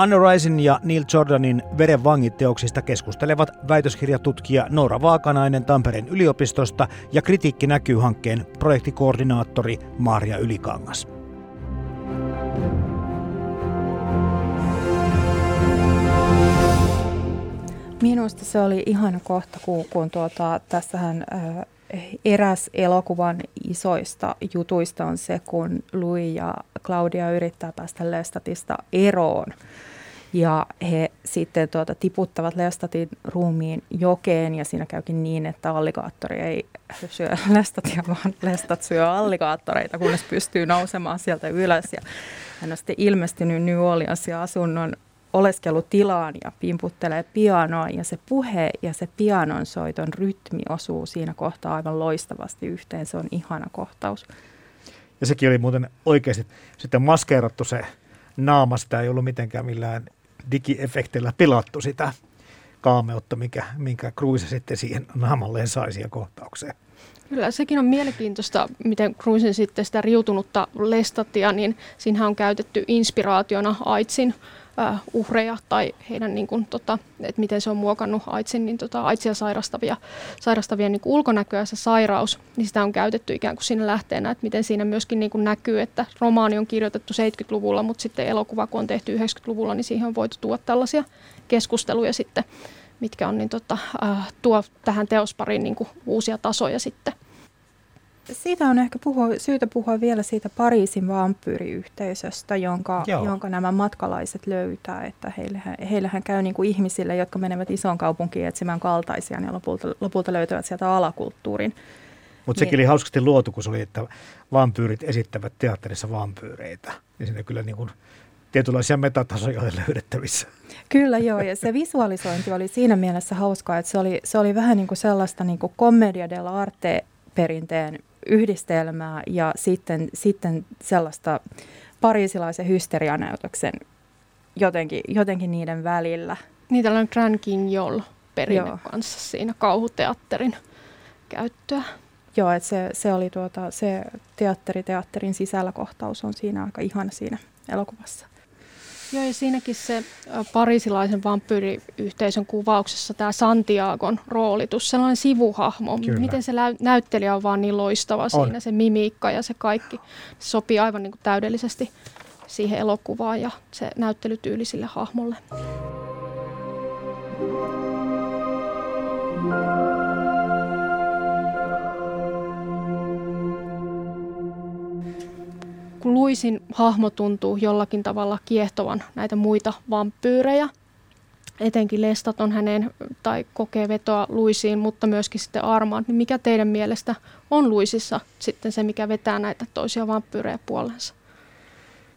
Anne Risin ja Neil Jordanin Veren vangit teoksista keskustelevat väitöskirjatutkija Noora Vaakanainen Tampereen yliopistosta ja Kritiikki näkyy hankkeen projektikoordinaattori Maria Ylikangas. Minusta se oli ihana kohta, kun, kun tuota, tässähän äh, eräs elokuvan isoista jutuista on se, kun Louis ja Claudia yrittää päästä Lestatista eroon. Ja he sitten tuota, tiputtavat Lestatin ruumiin jokeen ja siinä käykin niin, että alligaattori ei syö Lestatia, vaan Lestat syö alligaattoreita, kunnes pystyy nousemaan sieltä ylös. Ja hän on sitten ilmestynyt New Orleansin asunnon oleskelutilaan ja pimputtelee pianoa ja se puhe ja se pianon soiton rytmi osuu siinä kohtaa aivan loistavasti yhteen. Se on ihana kohtaus. Ja sekin oli muuten oikeasti sitten maskeerattu se naama, sitä ei ollut mitenkään millään digiefektillä pilattu sitä kaameutta, mikä, minkä Cruise sitten siihen naamalleen sai siihen kohtaukseen. Kyllä, sekin on mielenkiintoista, miten Cruisen sitten sitä riutunutta lestatia, niin siinä on käytetty inspiraationa AIDSin äh, uhreja tai heidän, niin kuin, tota, että miten se on muokannut AIDSin, niin tota, AIDSia sairastavia, sairastavia niin kuin ulkonäköä se sairaus, niin sitä on käytetty ikään kuin siinä lähteenä, että miten siinä myöskin niin kuin näkyy, että romaani on kirjoitettu 70-luvulla, mutta sitten elokuva, kun on tehty 90-luvulla, niin siihen on voitu tuoda tällaisia keskusteluja sitten, mitkä on niin tota, äh, tuo tähän teospariin niin kuin uusia tasoja sitten. Siitä on ehkä puhua, syytä puhua vielä siitä Pariisin vampyyriyhteisöstä, jonka, jonka nämä matkalaiset löytää. Että heillähän, heillähän käy niin kuin ihmisille, jotka menevät isoon kaupunkiin etsimään kaltaisia, ja lopulta, lopulta löytävät sieltä alakulttuurin. Mutta sekin niin. oli hauskasti luotu, kun se oli, että vampyyrit esittävät teatterissa vampyyreitä. Ja siinä kyllä niin kuin tietynlaisia metatasoja oli löydettävissä. Kyllä joo, ja se visualisointi oli siinä mielessä hauskaa, että se oli, se oli vähän niin kuin sellaista niin kuin commedia dell'arte perinteen yhdistelmää ja sitten, sitten sellaista pariisilaisen hysterianäytöksen jotenkin, jotenkin niiden välillä. Niin tällainen Grand Guignol perinne Joo. kanssa siinä kauhuteatterin käyttöä. Joo, että se, se oli tuota, se teatteri, teatterin sisällä kohtaus on siinä aika ihana siinä elokuvassa. Joo, ja siinäkin se parisilaisen vampyyriyhteisön kuvauksessa tämä Santiagon roolitus, sellainen sivuhahmo, Kyllä. miten se näyttelijä on vaan niin loistava on. siinä, se mimiikka ja se kaikki, se sopii aivan niin kuin täydellisesti siihen elokuvaan ja se näyttelytyyli sille hahmolle. Luisin hahmo tuntuu jollakin tavalla kiehtovan näitä muita vampyyrejä, etenkin Lestat on hänen tai kokee vetoa Luisiin, mutta myöskin sitten Armand, niin mikä teidän mielestä on Luisissa sitten se, mikä vetää näitä toisia vampyyrejä puolensa?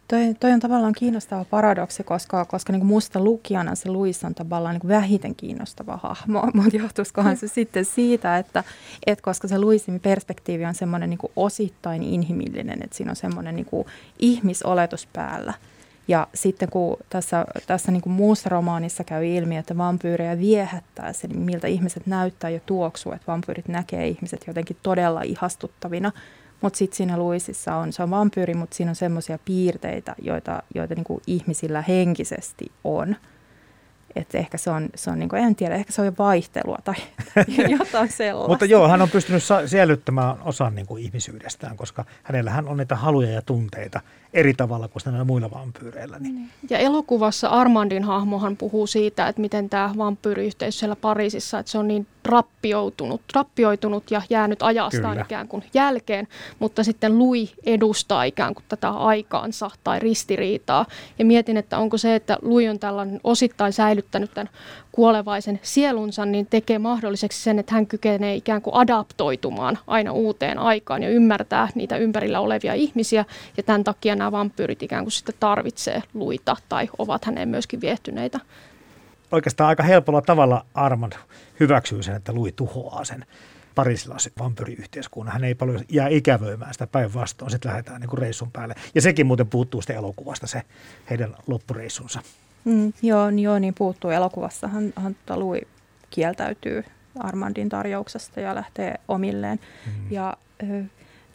Toi, toi on tavallaan kiinnostava paradoksi, koska, koska niin musta lukijana se Luis on tavallaan niin vähiten kiinnostava hahmo, mutta johtuisikohan se sitten siitä, että, että koska se Luisin perspektiivi on semmoinen niin osittain inhimillinen, että siinä on semmoinen niin ihmisoletus päällä. Ja sitten kun tässä, tässä niin kuin muussa romaanissa käy ilmi, että vampyyrejä viehättää se, miltä ihmiset näyttää ja tuoksuu, että vampyyrit näkee ihmiset jotenkin todella ihastuttavina – mutta sitten siinä Luisissa on, se on vampyyri, mutta siinä on semmoisia piirteitä, joita, joita niin kuin ihmisillä henkisesti on. Että ehkä se on, se on niin kuin, en tiedä, ehkä se on jo vaihtelua tai jotain sellaista. Mutta joo, hän on pystynyt säilyttämään osan niin kuin ihmisyydestään, koska hänellähän on niitä haluja ja tunteita eri tavalla kuin näillä muilla vampyyreillä. Niin. niin. Ja elokuvassa Armandin hahmohan puhuu siitä, että miten tämä vampyyriyhteisö siellä Pariisissa, että se on niin rappioitunut, rappioitunut ja jäänyt ajastaan Kyllä. ikään kuin jälkeen, mutta sitten Lui edustaa ikään kuin tätä aikaansa tai ristiriitaa. Ja mietin, että onko se, että Lui on tällainen osittain säilyttänyt tämän kuolevaisen sielunsa, niin tekee mahdolliseksi sen, että hän kykenee ikään kuin adaptoitumaan aina uuteen aikaan ja ymmärtää niitä ympärillä olevia ihmisiä. Ja tämän takia nämä vampyyrit ikään kuin sitten tarvitsee luita tai ovat häneen myöskin viehtyneitä. Oikeastaan aika helpolla tavalla Armand hyväksyy sen, että Lui tuhoaa sen parisilaisen vampyyriyhteiskunnan. Hän ei paljon jää ikävöimään sitä päinvastoin. Sitten lähdetään niin kuin reissun päälle. Ja sekin muuten puuttuu sitten elokuvasta, se heidän loppureissunsa. Mm, joo, joo, niin puuttuu elokuvassa. Hän, hän Lui kieltäytyy Armandin tarjouksesta ja lähtee omilleen. Mm. Ja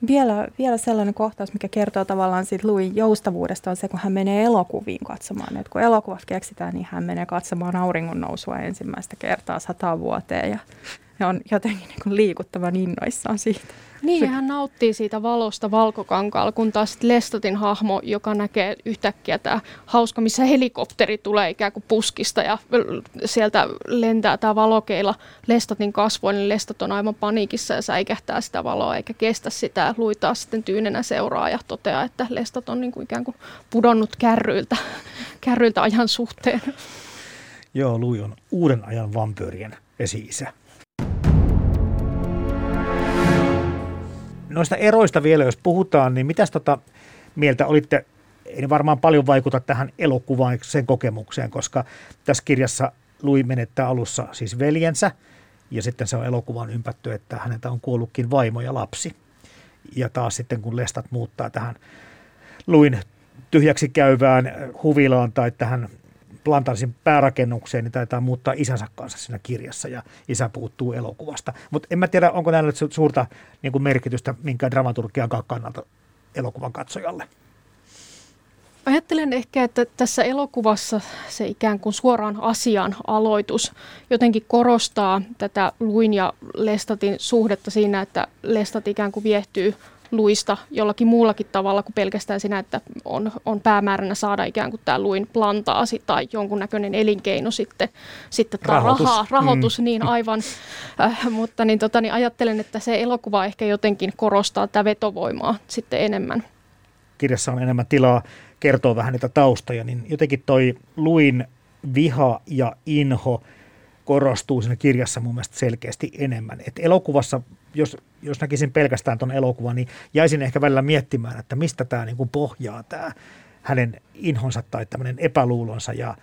vielä, vielä sellainen kohtaus, mikä kertoo tavallaan siitä Louin joustavuudesta, on se, kun hän menee elokuviin katsomaan. Et kun elokuvat keksitään, niin hän menee katsomaan auringon nousua ensimmäistä kertaa sata vuoteen ja, ja on jotenkin niin liikuttavan innoissaan siitä. Niin, hän nauttii siitä valosta valkokankaalla, kun taas Lestotin hahmo, joka näkee yhtäkkiä tämä hauska, missä helikopteri tulee ikään kuin puskista ja sieltä lentää tämä valokeila Lestotin kasvoin, niin Lestot on aivan paniikissa ja säikähtää sitä valoa eikä kestä sitä. Luitaa sitten tyynenä seuraa ja toteaa, että Lestot on niin kuin ikään kuin pudonnut kärryiltä, kärryiltä ajan suhteen. Joo, Lui on uuden ajan vampyyrien esi-isä. Noista eroista vielä, jos puhutaan, niin mitäs tota mieltä olitte, ei varmaan paljon vaikuta tähän elokuvaan, sen kokemukseen, koska tässä kirjassa Lui menettää alussa siis veljensä, ja sitten se on elokuvan ympätty, että häneltä on kuollutkin vaimo ja lapsi. Ja taas sitten kun Lestat muuttaa tähän Luin tyhjäksi käyvään huvilaan tai tähän Plantarsin päärakennukseen, niin taitaa muuttaa isänsä kanssa siinä kirjassa ja isä puuttuu elokuvasta. Mutta en mä tiedä, onko näillä suurta niin kuin merkitystä minkään dramaturgian kannalta elokuvan katsojalle. Ajattelen ehkä, että tässä elokuvassa se ikään kuin suoraan asian aloitus jotenkin korostaa tätä Luin ja Lestatin suhdetta siinä, että Lestat ikään kuin viehtyy luista jollakin muullakin tavalla kuin pelkästään siinä, että on, on päämääränä saada ikään kuin tämä luin plantaasi tai jonkunnäköinen elinkeino sitten, sitten rahoitus, rahaa, rahoitus mm. niin aivan, äh, mutta niin, tota, niin ajattelen, että se elokuva ehkä jotenkin korostaa tätä vetovoimaa sitten enemmän. Kirjassa on enemmän tilaa kertoa vähän niitä taustoja, niin jotenkin toi luin viha ja inho – korostuu siinä kirjassa mun mielestä selkeästi enemmän. Et elokuvassa, jos, jos näkisin pelkästään tuon elokuvan, niin jäisin ehkä välillä miettimään, että mistä tämä niinku pohjaa tämä hänen inhonsa tai tämmöinen epäluulonsa ja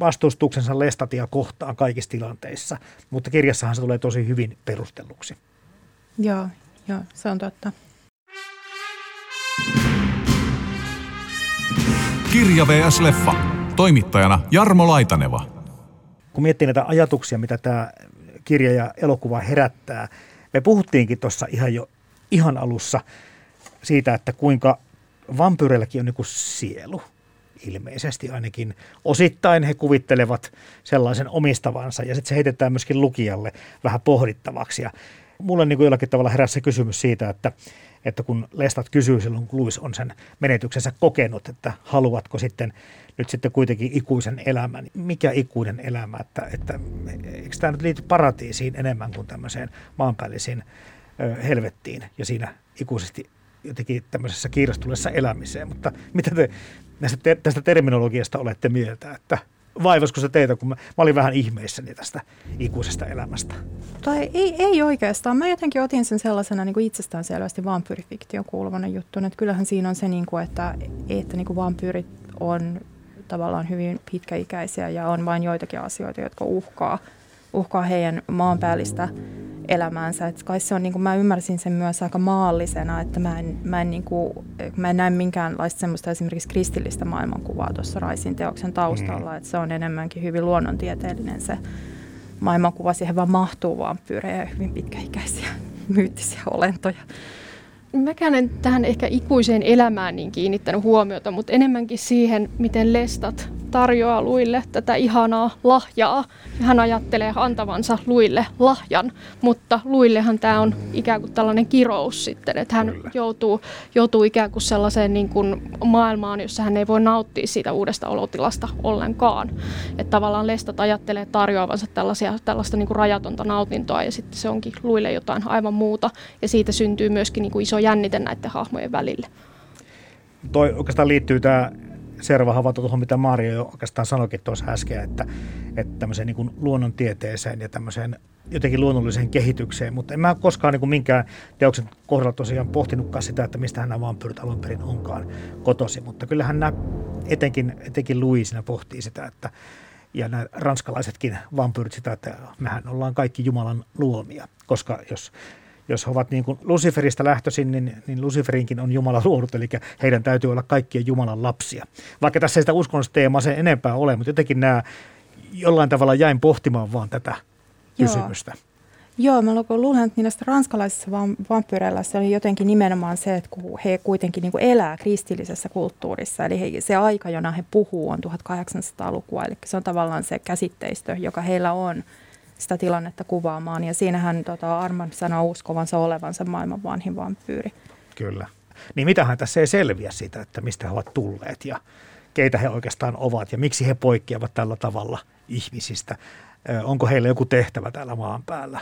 vastustuksensa lestatia kohtaan kaikissa tilanteissa. Mutta kirjassahan se tulee tosi hyvin perustelluksi. Joo, joo se on totta. Kirja vs. Leffa. Toimittajana Jarmo Laitaneva kun miettii näitä ajatuksia, mitä tämä kirja ja elokuva herättää, me puhuttiinkin tuossa ihan jo ihan alussa siitä, että kuinka vampyyreilläkin on niin sielu. ilmeisesti ainakin osittain he kuvittelevat sellaisen omistavansa ja sitten se heitetään myöskin lukijalle vähän pohdittavaksi. Ja mulle niin kuin jollakin tavalla heräsi se kysymys siitä, että, että kun Lestat kysyy silloin, kun Louis on sen menetyksensä kokenut, että haluatko sitten nyt sitten kuitenkin ikuisen elämän. Mikä ikuinen elämä, että, että eikö tämä nyt liity paratiisiin enemmän kuin tämmöiseen maanpäällisiin helvettiin ja siinä ikuisesti jotenkin tämmöisessä kiirastuneessa elämiseen. Mutta mitä te näistä tästä terminologiasta olette mieltä, että vaivasko se teitä, kun mä, mä olin vähän ihmeissäni tästä ikuisesta elämästä? Tai ei, ei oikeastaan. Mä jotenkin otin sen sellaisena niin kuin itsestäänselvästi vampyyrifiktion kuuluvana juttuna. Että kyllähän siinä on se, niin kuin, että, että niin kuin vampyyrit on tavallaan hyvin pitkäikäisiä ja on vain joitakin asioita, jotka uhkaa, uhkaa heidän maanpäällistä elämäänsä. Et kai se on, niin kuin mä ymmärsin sen myös aika maallisena, että mä en, mä en, niin kuin, mä en näe minkäänlaista semmoista esimerkiksi kristillistä maailmankuvaa tuossa Raisin teoksen taustalla, mm. että se on enemmänkin hyvin luonnontieteellinen se maailmankuva. Siihen vaan mahtuu vampyyrejä ja hyvin pitkäikäisiä myyttisiä olentoja. Mäkään en tähän ehkä ikuiseen elämään niin kiinnittänyt huomiota, mutta enemmänkin siihen, miten lestat tarjoaa Luille tätä ihanaa lahjaa. Hän ajattelee antavansa Luille lahjan, mutta Luillehan tämä on ikään kuin tällainen kirous sitten, että hän joutuu, joutuu ikään kuin sellaiseen niin kuin maailmaan, jossa hän ei voi nauttia siitä uudesta olotilasta ollenkaan. Että tavallaan lestat ajattelee tarjoavansa tällaisia, tällaista niin kuin rajatonta nautintoa ja sitten se onkin Luille jotain aivan muuta ja siitä syntyy myöskin niin kuin iso jännite näiden hahmojen välille. Toi oikeastaan liittyy tämä Serva havainto tuohon, mitä Mario jo oikeastaan sanoikin tuossa äsken, että, että tämmöiseen niin kuin luonnontieteeseen ja tämmöiseen jotenkin luonnolliseen kehitykseen, mutta en mä koskaan niin kuin minkään teoksen kohdalla tosiaan pohtinutkaan sitä, että mistä nämä vampyyrit alun perin onkaan kotosi, mutta kyllähän nämä, etenkin, etenkin Louis pohtii sitä, että ja nämä ranskalaisetkin vampyyrit sitä, että mehän ollaan kaikki Jumalan luomia, koska jos jos he ovat niin kuin Luciferista lähtöisin, niin, niin Luciferinkin on Jumala luonut, eli heidän täytyy olla kaikkien Jumalan lapsia. Vaikka tässä ei sitä uskonnollista teemaa sen enempää ole, mutta jotenkin nämä jollain tavalla jäin pohtimaan vaan tätä Joo. kysymystä. Joo, mä luulen, että niistä ranskalaisissa vampyyreillä se oli jotenkin nimenomaan se, että kun he kuitenkin niin kuin elää kristillisessä kulttuurissa, eli he, se aika, jona he puhuu, on 1800-lukua, eli se on tavallaan se käsitteistö, joka heillä on sitä tilannetta kuvaamaan. Ja siinähän tota, Arman sanoo uskovansa olevansa maailman vanhin vampyyri. Kyllä. Niin mitähän tässä ei selviä siitä, että mistä he ovat tulleet ja keitä he oikeastaan ovat ja miksi he poikkeavat tällä tavalla ihmisistä. Onko heillä joku tehtävä täällä maan päällä?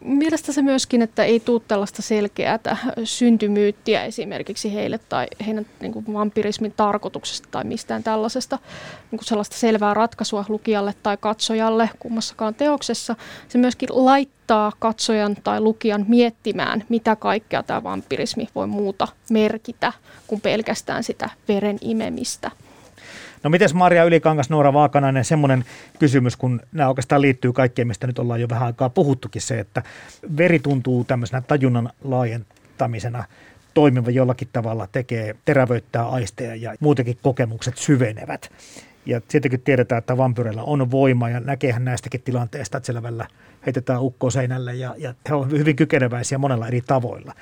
Mielestä se myöskin, että ei tule tällaista selkeää syntymyyttiä esimerkiksi heille tai heidän niin kuin vampirismin tarkoituksesta tai mistään tällaisesta niin kuin sellaista selvää ratkaisua lukijalle tai katsojalle kummassakaan teoksessa. Se myöskin laittaa katsojan tai lukijan miettimään, mitä kaikkea tämä vampirismi voi muuta merkitä kuin pelkästään sitä veren imemistä. No miten Maria Ylikangas, Noora Vaakanainen, semmoinen kysymys, kun nämä oikeastaan liittyy kaikkeen, mistä nyt ollaan jo vähän aikaa puhuttukin se, että veri tuntuu tämmöisenä tajunnan laajentamisena toimiva jollakin tavalla tekee, terävöittää aisteja ja muutenkin kokemukset syvenevät. Ja sittenkin tiedetään, että vampyreillä on voima ja näkeehän näistäkin tilanteista, että siellä välillä heitetään ukko seinälle ja, ja he ovat hyvin kykeneväisiä monella eri tavoilla.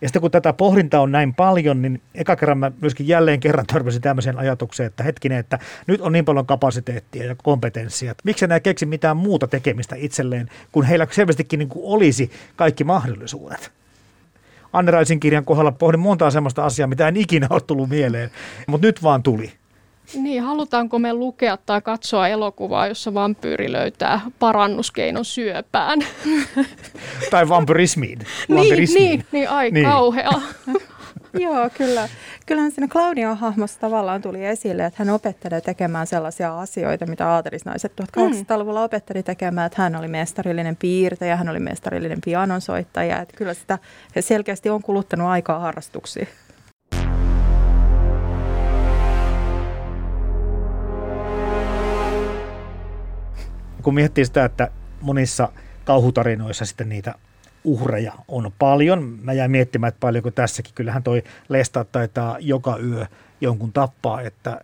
Ja sitten kun tätä pohdintaa on näin paljon, niin eka kerran mä myöskin jälleen kerran törmäsin tämmöiseen ajatukseen, että hetkinen, että nyt on niin paljon kapasiteettia ja kompetenssia, että miksi nämä keksi mitään muuta tekemistä itselleen, kun heillä selvästikin niin kuin olisi kaikki mahdollisuudet. Anne Raisin kirjan kohdalla pohdin montaa semmoista asiaa, mitä en ikinä ole tullut mieleen, mutta nyt vaan tuli. Niin, halutaanko me lukea tai katsoa elokuvaa, jossa vampyyri löytää parannuskeinon syöpään? tai vampyrismiin. niin, niin, niin, ai niin. kauhea. Joo, kyllä. Kyllähän siinä Claudian hahmossa tavallaan tuli esille, että hän opettelee tekemään sellaisia asioita, mitä aatelisnaiset 1800-luvulla opetteli tekemään, että hän oli mestarillinen piirtäjä, hän oli mestarillinen pianonsoittaja, että kyllä sitä selkeästi on kuluttanut aikaa harrastuksiin. Kun miettii sitä, että monissa kauhutarinoissa sitten niitä uhreja on paljon. Mä jäin miettimään, että paljonko tässäkin. Kyllähän toi Lesta taitaa joka yö jonkun tappaa, että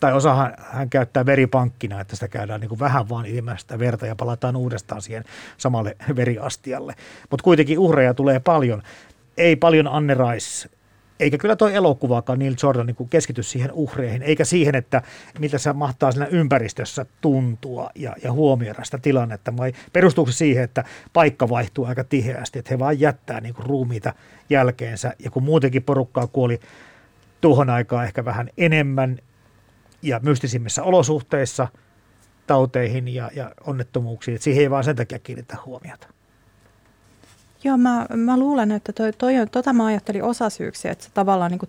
tai osa hän käyttää veripankkina, että sitä käydään niin kuin vähän vaan ilman verta ja palataan uudestaan siihen samalle veriastialle. Mutta kuitenkin uhreja tulee paljon. Ei paljon Anne Rais eikä kyllä tuo elokuvaakaan Neil Jordan niin keskity siihen uhreihin, eikä siihen, että mitä se mahtaa siinä ympäristössä tuntua ja, ja huomioida sitä tilannetta, vai perustuuko se siihen, että paikka vaihtuu aika tiheästi, että he vaan jättää niin kuin ruumiita jälkeensä, ja kun muutenkin porukkaa kuoli tuohon aikaan ehkä vähän enemmän ja mystisimmissä olosuhteissa tauteihin ja, ja onnettomuuksiin, että siihen ei vaan sen takia kiinnitä huomiota. Joo, mä, mä luulen, että toi, toi, tota mä ajattelin osasyyksi, että se tavallaan niin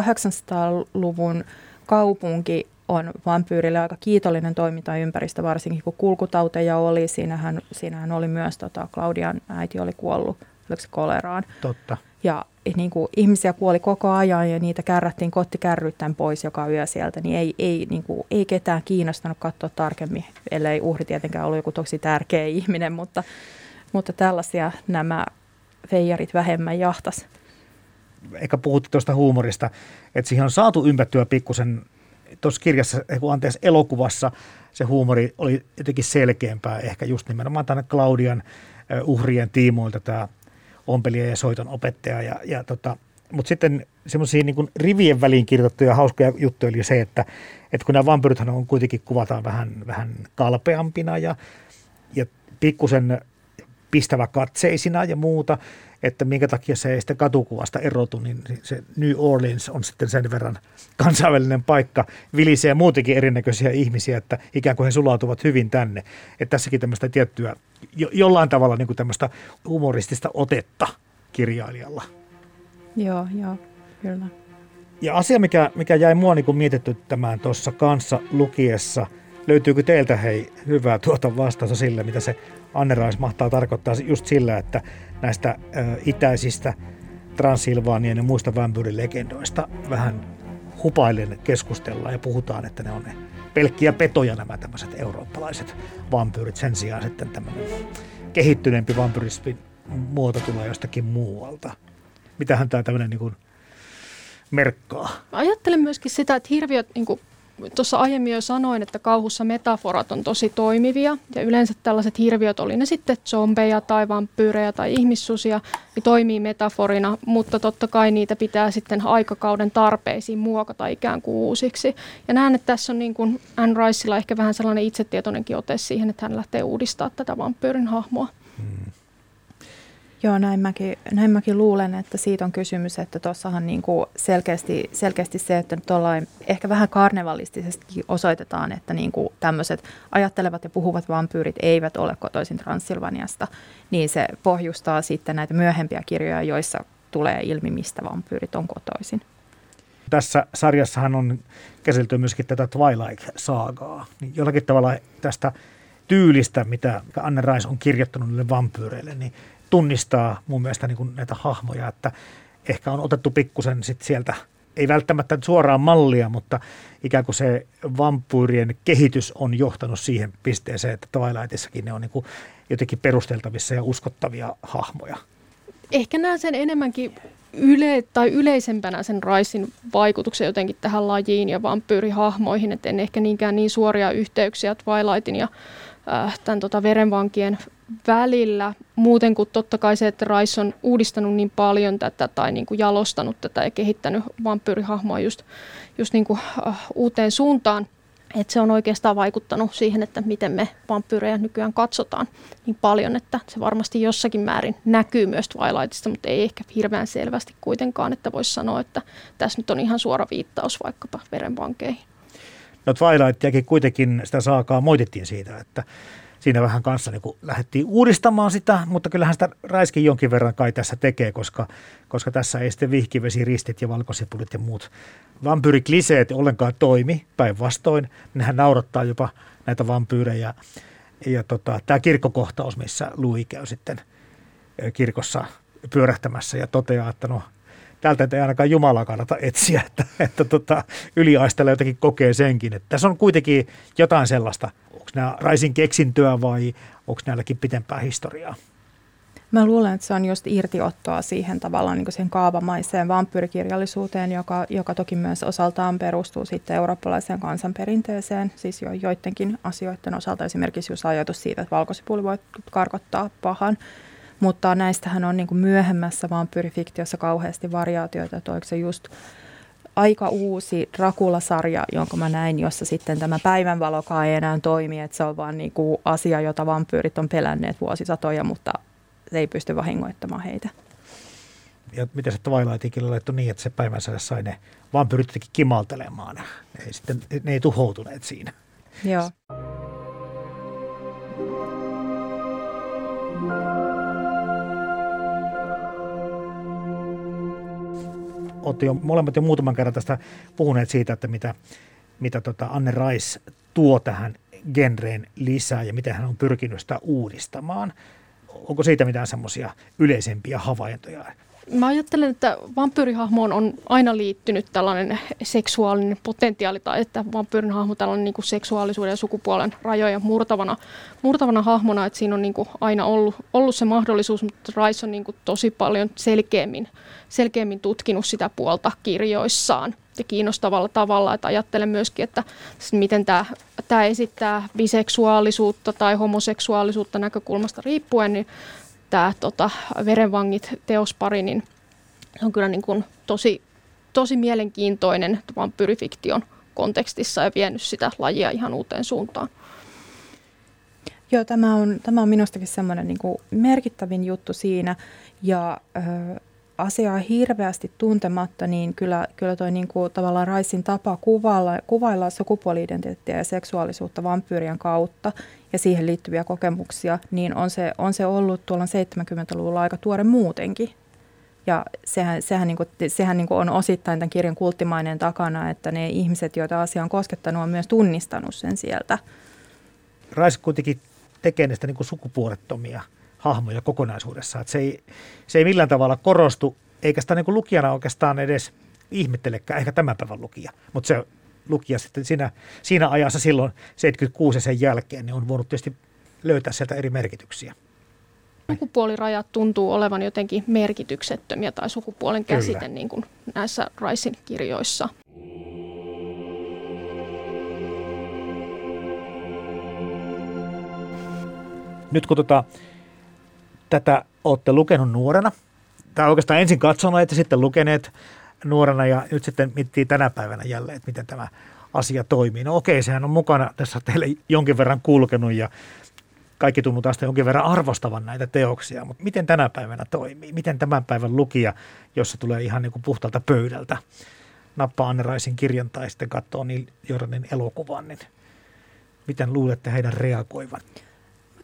1800-luvun kaupunki on vampyyrille aika kiitollinen toimintaympäristö, varsinkin kun kulkutauteja oli. Siinähän, siinähän oli myös, tota, Claudian äiti oli kuollut, oliko se koleraan. Totta. Ja niin kuin, ihmisiä kuoli koko ajan ja niitä kärrättiin kottikärryttäen pois joka yö sieltä, niin ei, ei, niin kuin, ei ketään kiinnostanut katsoa tarkemmin, ellei uhri tietenkään ollut joku tosi tärkeä ihminen, mutta mutta tällaisia nämä feijarit vähemmän jahtas. Ehkä puhutte tuosta huumorista, että siihen on saatu ympättyä pikkusen tuossa kirjassa, kun anteeksi elokuvassa se huumori oli jotenkin selkeämpää ehkä just nimenomaan tänne Claudian uhrien tiimoilta tämä ompelija ja soiton opettaja. Ja, ja tota, mutta sitten semmoisia niin rivien väliin kirjoitettuja hauskoja juttuja oli se, että, että kun nämä vampyrithän on kuitenkin kuvataan vähän, vähän kalpeampina ja, ja pikkusen pistävä katseisina ja muuta, että minkä takia se ei sitten katukuvasta erotu, niin se New Orleans on sitten sen verran kansainvälinen paikka, vilisee muutenkin erinäköisiä ihmisiä, että ikään kuin he sulautuvat hyvin tänne. Että tässäkin tämmöistä tiettyä, jo, jollain tavalla niin kuin tämmöistä humoristista otetta kirjailijalla. Joo, joo, kyllä. Ja asia, mikä, mikä jäi mua niin mietityttämään tuossa kanssa lukiessa, löytyykö teiltä hei hyvää tuota vastausta sille, mitä se Annerais mahtaa tarkoittaa just sillä, että näistä itäisistä Transilvaanien ja muista legendoista vähän hupailen keskustellaan ja puhutaan, että ne on ne pelkkiä petoja nämä tämmöiset eurooppalaiset vampyyrit. Sen sijaan sitten tämmöinen kehittyneempi vampyrismin muoto tulee jostakin muualta. Mitähän tämä tämmöinen niin kuin merkkaa? Ajattelen myöskin sitä, että hirviöt niin kuin tuossa aiemmin jo sanoin, että kauhussa metaforat on tosi toimivia ja yleensä tällaiset hirviöt, oli ne sitten zombeja tai vampyyrejä tai ihmissusia, niin toimii metaforina, mutta totta kai niitä pitää sitten aikakauden tarpeisiin muokata ikään kuin uusiksi. Ja näen, että tässä on niin kuin Anne Riceilla ehkä vähän sellainen itsetietoinenkin ote siihen, että hän lähtee uudistaa tätä vampyyrin hahmoa. Hmm. Joo, näin mäkin, näin mäkin luulen, että siitä on kysymys, että tuossahan niin kuin selkeästi, selkeästi se, että tuollain ehkä vähän karnevalistisesti osoitetaan, että niin kuin tämmöiset ajattelevat ja puhuvat vampyyrit eivät ole kotoisin Transilvaniasta, niin se pohjustaa sitten näitä myöhempiä kirjoja, joissa tulee ilmi, mistä vampyyrit on kotoisin. Tässä sarjassahan on käsitelty myöskin tätä Twilight-saagaa, niin jollakin tavalla tästä tyylistä, mitä Anne Rice on kirjoittanut niille vampyyreille, niin tunnistaa mun mielestä niin kuin näitä hahmoja, että ehkä on otettu pikkusen sit sieltä, ei välttämättä suoraan mallia, mutta ikään kuin se vampyyrien kehitys on johtanut siihen pisteeseen, että Twilightissakin ne on niin kuin jotenkin perusteltavissa ja uskottavia hahmoja. Ehkä näen sen enemmänkin yle, tai yleisempänä sen Raisin vaikutuksen jotenkin tähän lajiin ja vampyyrihahmoihin, että en ehkä niinkään niin suoria yhteyksiä Twilightin ja äh, tämän tota verenvankien välillä muuten kuin totta kai se, että Rice on uudistanut niin paljon tätä tai niin kuin jalostanut tätä ja kehittänyt vampyyrihahmoa just, just niin kuin, uh, uuteen suuntaan. Että se on oikeastaan vaikuttanut siihen, että miten me vampyyrejä nykyään katsotaan niin paljon, että se varmasti jossakin määrin näkyy myös Twilightista, mutta ei ehkä hirveän selvästi kuitenkaan, että voisi sanoa, että tässä nyt on ihan suora viittaus vaikkapa verenvankeihin. No Twilightiakin kuitenkin sitä saakaa moitettiin siitä, että siinä vähän kanssa niin kuin lähdettiin uudistamaan sitä, mutta kyllähän sitä Raiskin jonkin verran kai tässä tekee, koska, koska tässä ei sitten vihkivesiristit ja valkosipulit ja muut vampyyrikliseet ollenkaan toimi päinvastoin. Nehän naurattaa jopa näitä vampyyrejä. Ja tota, tämä kirkkokohtaus, missä Louis käy sitten kirkossa pyörähtämässä ja toteaa, että no täältä ei ainakaan Jumalaa kannata etsiä, että, että tota, yliaistella jotenkin kokee senkin. Että tässä on kuitenkin jotain sellaista, onko nämä Raisin keksintöä vai onko näilläkin pitempää historiaa? Mä luulen, että se on just irtiottoa siihen tavallaan niin siihen kaavamaiseen vampyyrikirjallisuuteen, joka, joka toki myös osaltaan perustuu sitten eurooppalaiseen kansanperinteeseen, siis jo joidenkin asioiden osalta esimerkiksi just ajatus siitä, että valkosipuli voi karkottaa pahan, mutta näistähän on niin myöhemmässä vampyyrifiktiossa kauheasti variaatioita, että oliko se just aika uusi Dracula-sarja, jonka mä näin, jossa sitten tämä päivänvalokaan ei enää toimi, että se on vaan niin kuin asia, jota vampyyrit on pelänneet vuosisatoja, mutta se ei pysty vahingoittamaan heitä. Ja miten se Twilightikin laittoi niin, että se päivänsä sai ne vampyyrit kimaltelemaan. Ne ei, sitten, ne ei tuhoutuneet siinä. Joo. Olette jo molemmat jo muutaman kerran tästä puhuneet siitä, että mitä, mitä tota Anne Rais tuo tähän genreen lisää ja miten hän on pyrkinyt sitä uudistamaan. Onko siitä mitään semmoisia yleisempiä havaintoja? Mä ajattelen, että vampyyrihahmoon on aina liittynyt tällainen seksuaalinen potentiaali, tai että vampyyrin hahmo tällainen niin kuin seksuaalisuuden ja sukupuolen rajoja murtavana, murtavana hahmona, että siinä on niin kuin aina ollut, ollut se mahdollisuus, mutta Rice on niin kuin tosi paljon selkeämmin, selkeämmin tutkinut sitä puolta kirjoissaan ja kiinnostavalla tavalla. Että ajattelen myöskin, että miten tämä, tämä esittää biseksuaalisuutta tai homoseksuaalisuutta näkökulmasta riippuen, niin tämä tota, Verenvangit teospari, niin on kyllä niin kuin tosi, tosi mielenkiintoinen vampyrifiktion kontekstissa ja vienyt sitä lajia ihan uuteen suuntaan. Joo, tämä on, tämä on minustakin semmoinen niin merkittävin juttu siinä ja asiaa hirveästi tuntematta, niin kyllä, kyllä toi niin kuin, tavallaan Raisin tapa kuvailla, kuvailla sukupuoli-identiteettiä ja seksuaalisuutta vampyyrien kautta ja siihen liittyviä kokemuksia, niin on se, on se ollut tuolla 70-luvulla aika tuore muutenkin. Ja sehän, sehän, niin kuin, sehän niin kuin on osittain tämän kirjan kulttimainen takana, että ne ihmiset, joita asia on koskettanut, on myös tunnistanut sen sieltä. Rais kuitenkin tekee näistä niin kuin sukupuolettomia hahmoja kokonaisuudessaan. Se, ei, se ei millään tavalla korostu, eikä sitä niin kuin lukijana oikeastaan edes ihmettelekään, ehkä tämän päivän lukija. Mutta se lukija sitten siinä, siinä ajassa silloin 76 ja sen jälkeen, niin on voinut tietysti löytää sieltä eri merkityksiä. Sukupuolirajat tuntuu olevan jotenkin merkityksettömiä tai sukupuolen käsite Kyllä. niin kuin näissä Raisin kirjoissa. Nyt kun tota, tätä olette lukenut nuorena, tai oikeastaan ensin katsonut ja sitten lukeneet nuorena ja nyt sitten miettii tänä päivänä jälleen, että miten tämä asia toimii. No okei, sehän on mukana tässä teille jonkin verran kulkenut ja kaikki tuntuu taas jonkin verran arvostavan näitä teoksia, mutta miten tänä päivänä toimii? Miten tämän päivän lukija, jossa tulee ihan niin kuin puhtaalta pöydältä, nappaa Anne Raisin kirjan tai sitten katsoo niin Jordanin elokuvan, niin miten luulette heidän reagoivan?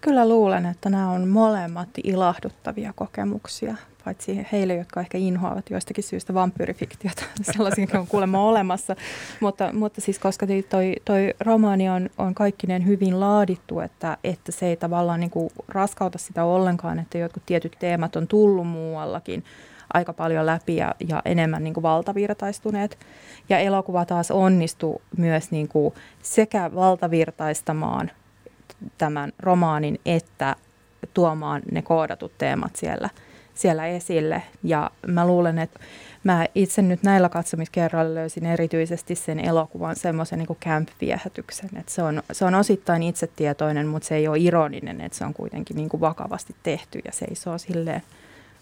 Kyllä luulen, että nämä on molemmat ilahduttavia kokemuksia, paitsi heille, jotka ehkä inhoavat joistakin syystä vampyyrifiktiota, sellaisia on kuulemma olemassa. Mutta, mutta siis koska toi, toi romaani on, on kaikkinen hyvin laadittu, että, että se ei tavallaan niin kuin raskauta sitä ollenkaan, että jotkut tietyt teemat on tullut muuallakin aika paljon läpi ja, ja enemmän niin kuin valtavirtaistuneet. Ja elokuva taas onnistuu myös niin kuin sekä valtavirtaistamaan tämän romaanin että tuomaan ne koodatut teemat siellä, siellä esille. Ja mä luulen, että mä itse nyt näillä katsomiskerroilla löysin erityisesti sen elokuvan semmoisen niin camp-viehätyksen. Että se, on, se on osittain itsetietoinen, mutta se ei ole ironinen, että se on kuitenkin niin kuin vakavasti tehty ja seisoo silleen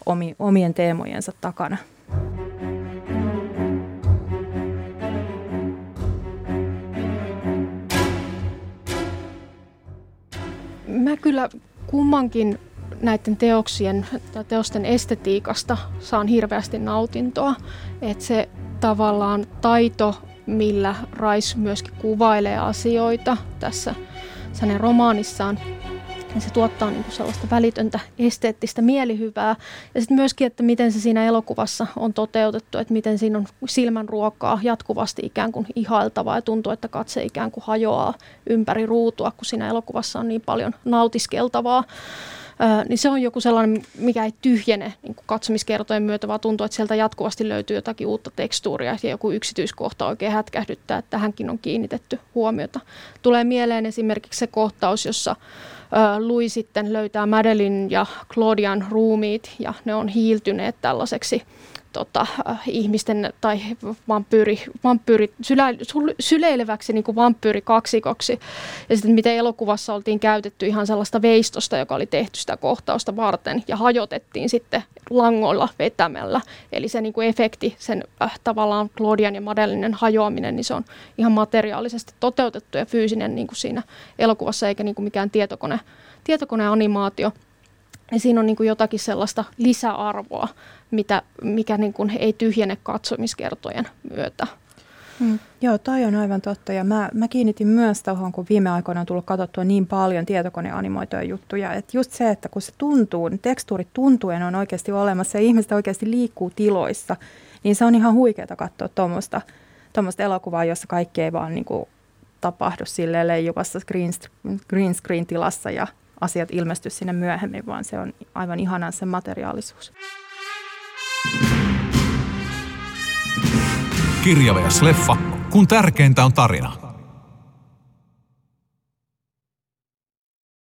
omi, omien teemojensa takana. Mä kyllä kummankin näiden teoksien tai teosten estetiikasta saan hirveästi nautintoa. Että se tavallaan taito, millä Rais myöskin kuvailee asioita tässä hänen romaanissaan, niin se tuottaa niin kuin sellaista välitöntä esteettistä mielihyvää. Ja sitten myöskin, että miten se siinä elokuvassa on toteutettu, että miten siinä on silmän ruokaa jatkuvasti ikään kuin ihailtavaa ja tuntuu, että katse ikään kuin hajoaa ympäri ruutua, kun siinä elokuvassa on niin paljon nautiskeltavaa. Öö, niin se on joku sellainen, mikä ei tyhjene niin katsomiskertojen myötä, vaan tuntuu, että sieltä jatkuvasti löytyy jotakin uutta tekstuuria ja joku yksityiskohta oikein hätkähdyttää, että tähänkin on kiinnitetty huomiota. Tulee mieleen esimerkiksi se kohtaus, jossa Louis sitten löytää Madeline ja Claudian ruumiit ja ne on hiiltyneet tällaiseksi tota, äh, ihmisten tai vampyyri, vampyyri sylä, syleileväksi niin kuin vampyyrikaksikoksi. Ja sitten miten elokuvassa oltiin käytetty ihan sellaista veistosta, joka oli tehty sitä kohtausta varten ja hajotettiin sitten langoilla vetämällä. Eli se niin kuin efekti, sen äh, tavallaan Claudian ja Madelinen hajoaminen, niin se on ihan materiaalisesti toteutettu ja fyysinen niin kuin siinä elokuvassa eikä niin kuin mikään tietokone, tietokoneanimaatio. Ja siinä on niin kuin jotakin sellaista lisäarvoa, mitä, mikä niin kuin ei tyhjene katsomiskertojen myötä. Hmm. Joo, toi on aivan totta. Ja mä, mä kiinnitin myös tuohon, kun viime aikoina on tullut katsottua niin paljon tietokoneanimoituja juttuja. Että just se, että kun se tuntuu, niin tekstuurit tuntuen on oikeasti olemassa ja ihmiset oikeasti liikkuu tiloissa, niin se on ihan huikeaa katsoa tuommoista elokuvaa, jossa kaikki ei vaan niin kuin tapahdu silleen leijuvassa green, green screen tilassa ja asiat ilmesty sinne myöhemmin, vaan se on aivan ihanan se materiaalisuus. Kirja vs. leffa, kun tärkeintä on tarina.